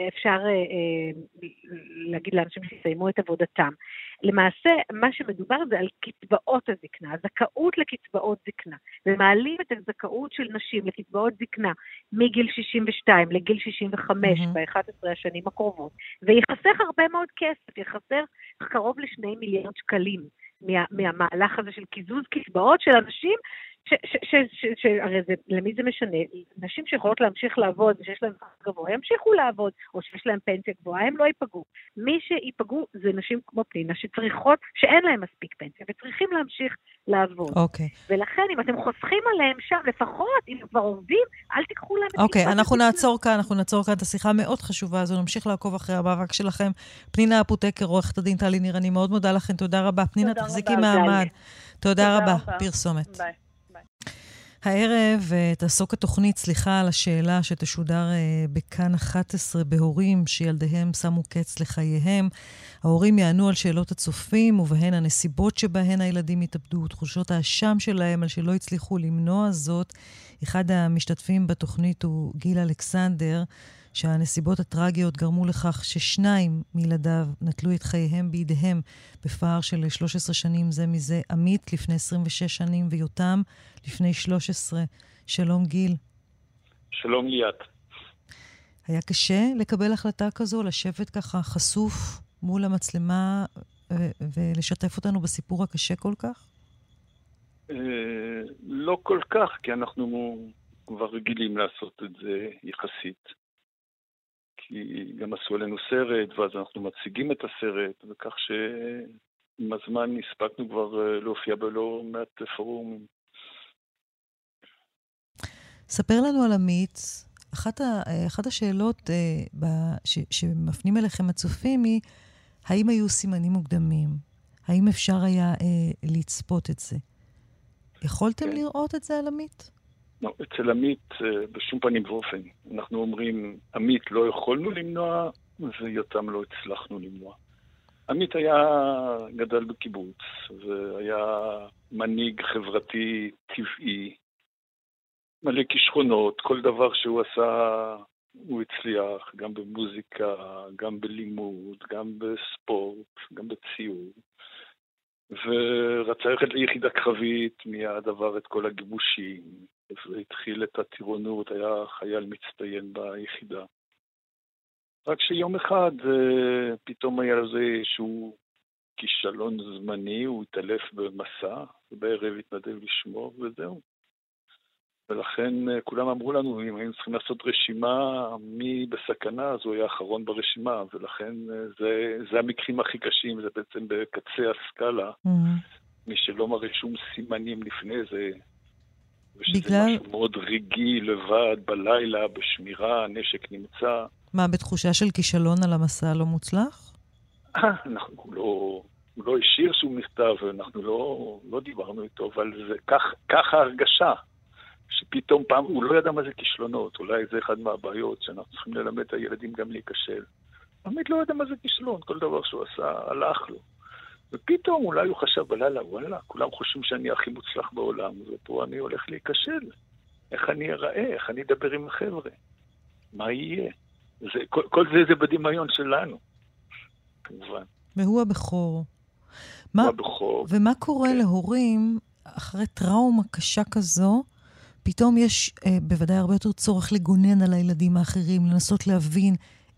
אפשר להגיד לאנשים שיסיימו את עבודתם. למעשה, מה שמדובר זה על קצבאות הזקנה, זכאות לקצבאות זקנה. ומעלים את הזכאות של נשים לקצבאות זקנה מגיל 62 לגיל 65 mm-hmm. ב-11 השנים הקרובות, וייחסך הרבה מאוד כסף, ייחסך קרוב לשני מיליארד שקלים. מה, מהמהלך הזה של קיזוז קצבאות של אנשים שהרי למי זה משנה? נשים שיכולות להמשיך לעבוד ושיש להן שכר גבוה, ימשיכו לעבוד, או שיש להן פנסיה גבוהה, הם לא ייפגעו. מי שייפגעו זה נשים כמו פנינה, שצריכות, שאין להן מספיק פנסיה, וצריכים להמשיך לעבוד. אוקיי. Okay. ולכן, אם אתם חוסכים עליהם שם, לפחות, אם כבר עובדים, אל תיקחו להם את אוקיי, okay, אנחנו נעצור כאן, אנחנו נעצור כאן את השיחה המאוד חשובה הזו, נמשיך לעקוב אחרי המאבק שלכם. פנינה אפוטקר, עורכת הדין טלי ניר, אני מאוד מודה לכם, תודה רבה. פנינה, תחזיקי מעמד. תודה רבה. פרסומת. ביי. הערב אה, תעסוק התוכנית, סליחה על השאלה, שתשודר אה, בכאן 11 בהורים שילדיהם שמו קץ לחייהם. ההורים יענו על שאלות הצופים, ובהן הנסיבות שבהן הילדים התאבדו, תחושות האשם שלהם על שלא הצליחו למנוע זאת. אחד המשתתפים בתוכנית הוא גיל אלכסנדר, שהנסיבות הטרגיות גרמו לכך ששניים מילדיו נטלו את חייהם בידיהם בפער של 13 שנים זה מזה. עמית לפני 26 שנים ויותם לפני 13. שלום גיל. שלום ליאת. היה קשה לקבל החלטה כזו, לשבת ככה חשוף מול המצלמה ולשתף אותנו בסיפור הקשה כל כך? אה, לא כל כך, כי אנחנו כבר רגילים לעשות את זה יחסית. כי גם עשו עלינו סרט, ואז אנחנו מציגים את הסרט, וכך שעם הזמן הספקנו כבר אה, להופיע בלא מעט פורומים. ספר לנו על עמית. אחת, ה, אחת השאלות uh, ב, ש, שמפנים אליכם הצופים היא, האם היו סימנים מוקדמים? האם אפשר היה uh, לצפות את זה? יכולתם כן. לראות את זה על עמית? לא, אצל עמית אה, בשום פנים ואופן. אנחנו אומרים, עמית לא יכולנו למנוע, ויותם לא הצלחנו למנוע. עמית היה, גדל בקיבוץ, והיה מנהיג חברתי טבעי, מלא כישרונות, כל דבר שהוא עשה הוא הצליח, גם במוזיקה, גם בלימוד, גם בספורט, גם בציור. ורצה ללכת ליחידה קרבית, מיד עבר את כל הגיבושים, והתחיל את הטירונות, היה חייל מצטיין ביחידה. רק שיום אחד אה, פתאום היה לזה איזשהו כישלון זמני, הוא התעלף במסע, ובערב התנדב לשמור, וזהו. ולכן אה, כולם אמרו לנו, אם היינו צריכים לעשות רשימה מי בסכנה, אז הוא היה האחרון ברשימה, ולכן אה, זה, זה המקרים הכי קשים, זה בעצם בקצה הסקאלה. Mm-hmm. מי שלא מראה שום סימנים לפני זה, ושזה בגלל... משהו מאוד רגעי, לבד, בלילה, בשמירה, הנשק נמצא. מה, בתחושה של כישלון על המסע הלא מוצלח? אה, אנחנו, לא, הוא לא השאיר שום מכתב, אנחנו לא, לא דיברנו איתו, אבל זה כך, כך ההרגשה. שפתאום פעם, הוא לא ידע מה זה כישלונות, אולי זה אחד מהבעיות שאנחנו צריכים ללמד את הילדים גם להיכשל. תמיד לא ידע מה זה כישלון, כל דבר שהוא עשה, הלך לו. ופתאום אולי הוא חשב בלילה, וואלה, כולם חושבים שאני הכי מוצלח בעולם, ופה אני הולך להיכשל. איך אני אראה, איך אני אדבר עם החבר'ה, מה יהיה. זה, כל, כל זה זה בדמיון שלנו, כמובן. והוא הבכור. מה, הוא הבכור. ומה קורה כן. להורים אחרי טראומה קשה כזו? פתאום יש אה, בוודאי הרבה יותר צורך לגונן על הילדים האחרים, לנסות להבין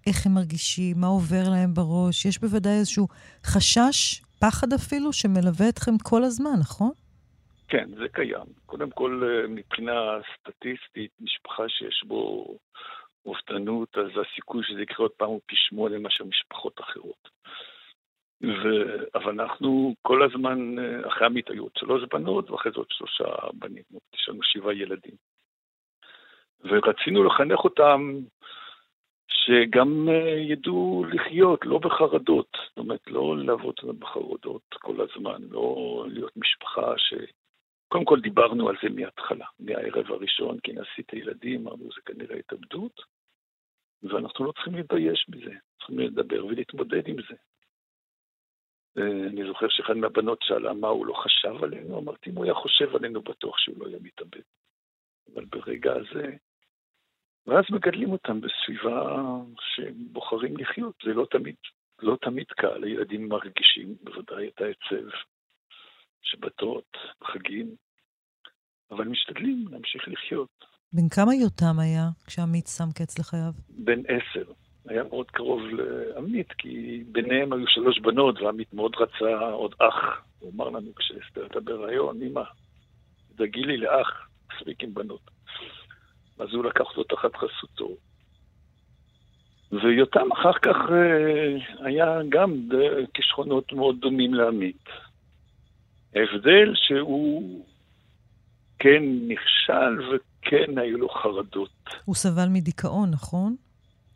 איך הם מרגישים, מה עובר להם בראש. יש בוודאי איזשהו חשש, פחד אפילו, שמלווה אתכם כל הזמן, נכון? כן, זה קיים. קודם כל, אה, מבחינה סטטיסטית, משפחה שיש בו אובדנות, אז הסיכוי שזה יקרה עוד פעם הוא פי שמונה מאשר משפחות אחרות. ו... אבל אנחנו כל הזמן, אה, אחרי עמית היו עוד שלוש בנות, ואחרי זה עוד שלושה בנים. יש לנו שבעה ילדים. ורצינו לחנך אותם שגם אה, ידעו לחיות, לא בחרדות. זאת אומרת, לא לעבוד בחרדות כל הזמן, לא להיות משפחה ש... קודם כל דיברנו על זה מההתחלה, מהערב הראשון, כי נשיא את הילדים, אמרנו, זה כנראה התאבדות, ואנחנו לא צריכים להתבייש בזה, צריכים לדבר ולהתמודד עם זה. אה, אני זוכר שאחד מהבנות שאלה מה הוא לא חשב עלינו, אמרתי, אם הוא היה חושב עלינו, בטוח שהוא לא היה מתאבד. אבל ברגע הזה, ואז מגדלים אותם בסביבה שהם בוחרים לחיות, זה לא תמיד, לא תמיד קל, הילדים מרגישים בוודאי את העצב, שבתות, חגים, אבל משתדלים להמשיך לחיות. בן כמה יותם היה כשעמית שם קץ לחייו? בן עשר. היה מאוד קרוב לעמית, כי ביניהם היו שלוש בנות, ועמית מאוד רצה עוד אח. הוא אמר לנו כשאסתר הייתה בהיריון, אמא, דאגי לי לאח, מספיק עם בנות. אז הוא לקח אותו תחת חסותו. ויותם אחר כך אה, היה גם כישרונות מאוד דומים לעמית. ההבדל שהוא כן נכשל וכן היו לו חרדות. הוא סבל מדיכאון, נכון?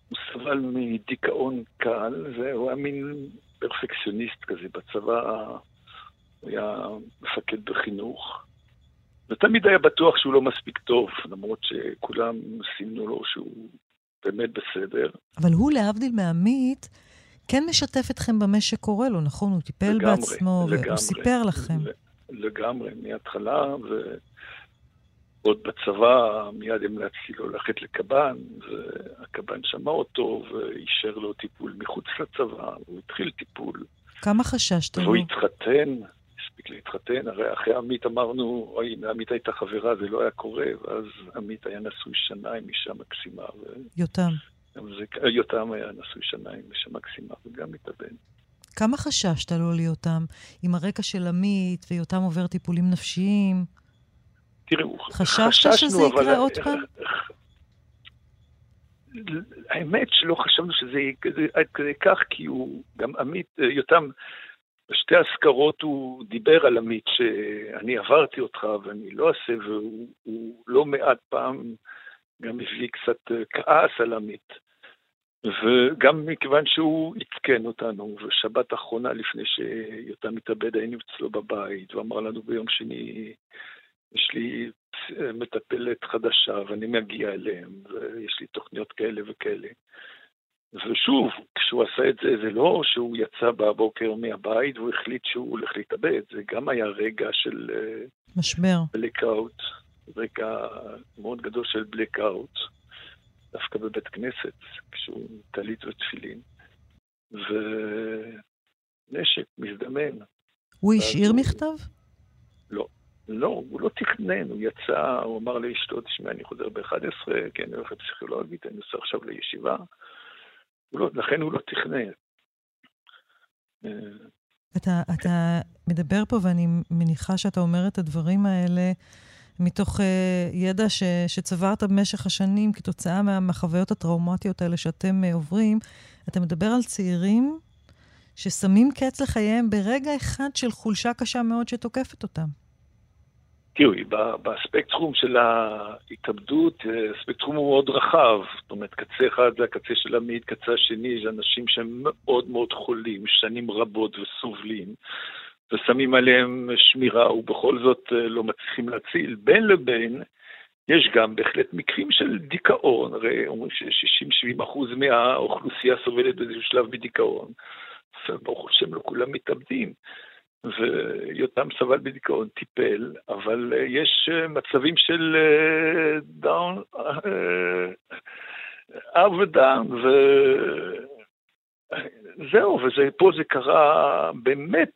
הוא סבל מדיכאון קל, והוא היה מין פרפקציוניסט כזה בצבא, הוא היה מפקד בחינוך, ותמיד היה בטוח שהוא לא מספיק טוב, למרות שכולם סימנו לו שהוא באמת בסדר. אבל הוא, להבדיל מעמית, כן משתף אתכם במה שקורה לו, נכון? הוא טיפל לגמרי, בעצמו, לגמרי, והוא סיפר לכם. לגמרי, מההתחלה, ועוד בצבא מיד המלצתי לו ללכת לקב"ן, והקב"ן שמע אותו ואישר לו טיפול מחוץ לצבא, הוא התחיל טיפול. כמה חששת לו? והוא התחתן, הספיק להתחתן, הרי אחרי עמית אמרנו, אוי, אם עמית הייתה חברה זה לא היה קורה, ואז עמית היה נשוי שנה עם אישה מקסימה. ו... יותם. זה, יותם היה נשוי שנה עם אישה מקסימה וגם התאבן. כמה חששת לו ליותם, עם הרקע של עמית, ויותם עובר טיפולים נפשיים? תראו, חששת שזה יקרה אבל... עוד פעם? האמת שלא חשבנו שזה עד כדי כך, כי הוא, גם עמית, יותם, בשתי אזכרות הוא דיבר על עמית שאני עברתי אותך ואני לא אעשה, והוא לא מעט פעם גם הביא קצת כעס על עמית. וגם מכיוון שהוא עדכן אותנו, ושבת האחרונה לפני שיותם מתאבד היינו אצלו בבית, ואמר לנו ביום שני, יש לי מטפלת חדשה ואני מגיע אליהם, ויש לי תוכניות כאלה וכאלה. ושוב, כשהוא עשה את זה, זה לא שהוא יצא בבוקר מהבית והוא החליט שהוא הולך להתאבד, זה גם היה רגע של... אה, משבר. בלקאוט, רגע מאוד גדול של בלקאוט. דווקא בבית כנסת, כשהוא טלית ותפילין, ונשק מזדמן. הוא השאיר הוא... מכתב? לא. לא, הוא לא תכנן, הוא יצא, הוא אמר לאשתו, תשמע, אני חוזר ב-11, כן, אני הולך לפסיכולוגית, אני נוסע עכשיו לישיבה. לא, לכן הוא לא תכנן. אתה, אתה מדבר פה, ואני מניחה שאתה אומר את הדברים האלה מתוך uh, ידע ש, שצברת במשך השנים כתוצאה מה, מהחוויות הטראומטיות האלה שאתם uh, עוברים, אתה מדבר על צעירים ששמים קץ לחייהם ברגע אחד של חולשה קשה מאוד שתוקפת אותם. תראי, בספקטרום של ההתאבדות, הספקטרום הוא מאוד רחב. זאת אומרת, קצה אחד זה הקצה של עמית, קצה השני זה אנשים שהם מאוד מאוד חולים, שנים רבות וסובלים. ושמים עליהם שמירה ובכל זאת אה, לא מצליחים להציל. בין לבין, יש גם בהחלט מקרים של דיכאון, הרי אומרים ש-60-70 אחוז מהאוכלוסייה סובלת באיזשהו שלב מדיכאון. וברוך השם לא כולם מתאבדים. ויותם סבל בדיכאון, טיפל, אבל יש מצבים של דאון, up ודאון, וזהו, ופה זה קרה באמת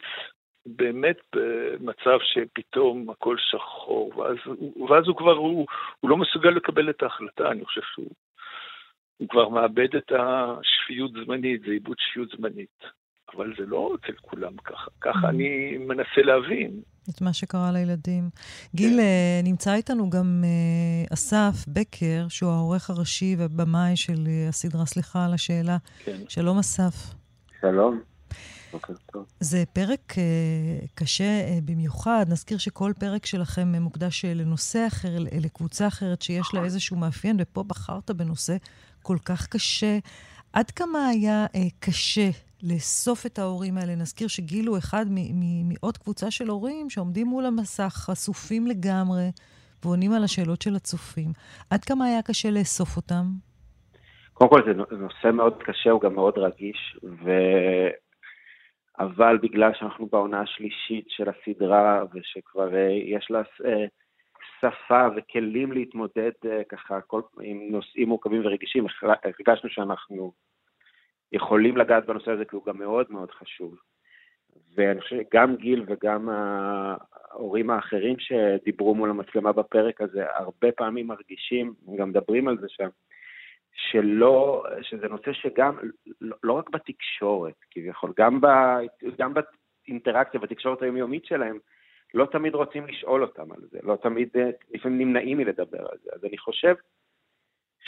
באמת במצב שפתאום הכל שחור, ואז, ואז הוא כבר, הוא, הוא לא מסוגל לקבל את ההחלטה, אני חושב שהוא הוא כבר מאבד את השפיות זמנית, זה איבוד שפיות זמנית. אבל זה לא אצל כולם ככה, ככה mm. אני מנסה להבין. את מה שקרה לילדים. גיל, כן. אה, נמצא איתנו גם uh, אסף בקר, שהוא העורך הראשי והבמאי של uh, הסדרה, סליחה על השאלה. כן. שלום, אסף. שלום. זה פרק קשה במיוחד. נזכיר שכל פרק שלכם מוקדש לנושא אחר, לקבוצה אחרת שיש לה איזשהו מאפיין, ופה בחרת בנושא כל כך קשה. עד כמה היה קשה לאסוף את ההורים האלה? נזכיר שגיל הוא אחד מעוד קבוצה של הורים שעומדים מול המסך, חשופים לגמרי, ועונים על השאלות של הצופים. עד כמה היה קשה לאסוף אותם? קודם כל, זה נושא מאוד קשה, הוא גם מאוד רגיש, ו... אבל בגלל שאנחנו בעונה השלישית של הסדרה, ושכבר אה, יש לה אה, שפה וכלים להתמודד אה, ככה כל, עם נושאים מורכבים ורגישים, הרגשנו שאנחנו יכולים לגעת בנושא הזה, כי הוא גם מאוד מאוד חשוב. ואני חושב שגם גיל וגם ההורים האחרים שדיברו מול המצלמה בפרק הזה, הרבה פעמים מרגישים, גם מדברים על זה שם, שלא, שזה נושא שגם, לא, לא רק בתקשורת, כביכול, גם, ב, גם באינטראקציה, בתקשורת היומיומית שלהם, לא תמיד רוצים לשאול אותם על זה, לא תמיד, לפעמים נמנעים מלדבר על זה. אז אני חושב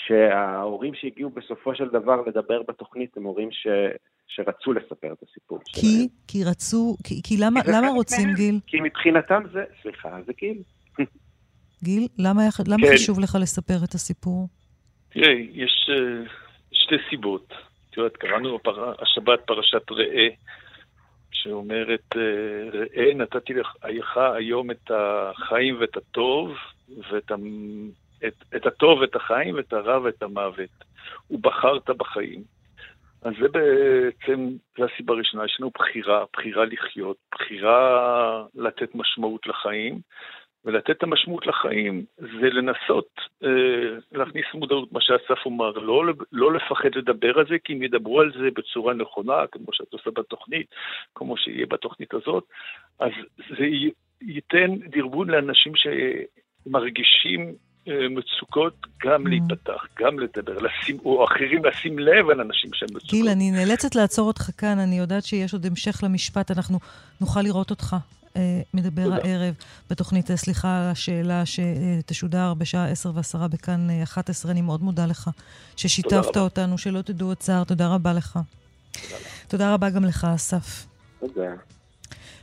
שההורים שהגיעו בסופו של דבר לדבר בתוכנית הם הורים ש, שרצו לספר את הסיפור כי, שלהם. כי רצו, כי, כי למה, כי למה רוצים, גיל? כי מבחינתם זה, סליחה, זה גיל. גיל, למה, למה כן. חשוב לך לספר את הסיפור? תראה, יש uh, שתי סיבות. את יודעת, קראנו בפר... השבת פרשת ראה, שאומרת, uh, ראה נתתי לך היום את החיים ואת הטוב, ואת ה... את, את הטוב ואת החיים, ואת הרע ואת המוות. ובחרת בחיים. אז זה בעצם, זו הסיבה הראשונה, יש לנו בחירה, בחירה לחיות, בחירה לתת משמעות לחיים, ולתת את המשמעות לחיים זה לנסות אה, להכניס מודעות, מה שאסף אומר, לא, לא לפחד לדבר על זה, כי אם ידברו על זה בצורה נכונה, כמו שאת עושה בתוכנית, כמו שיהיה בתוכנית הזאת, אז זה ייתן דרבון לאנשים שמרגישים מצוקות גם mm. להיפתח, גם לדבר, לשים, או אחרים לשים לב על אנשים שהם מצוקות. גיל, אני נאלצת לעצור אותך כאן, אני יודעת שיש עוד המשך למשפט, אנחנו נוכל לראות אותך אה, מדבר תודה. הערב בתוכנית, אה, סליחה על השאלה שתשודר בשעה 10 ו-10 בכאן 11. אני מאוד מודה לך ששיתפת אותנו, שלא תדעו עוד צער. תודה רבה לך. תודה, תודה רבה גם לך, אסף. תודה.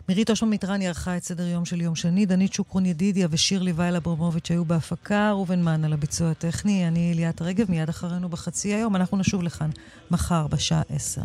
מירית אושמן מיטרני ערכה את סדר יום של יום שני, דנית שוקרון ידידיה ושירלי וייל אברמוביץ' היו בהפקה, ראובן מן על הביצוע הטכני, אני ליאת רגב, מיד אחרינו בחצי היום, אנחנו נשוב לכאן מחר בשעה עשר.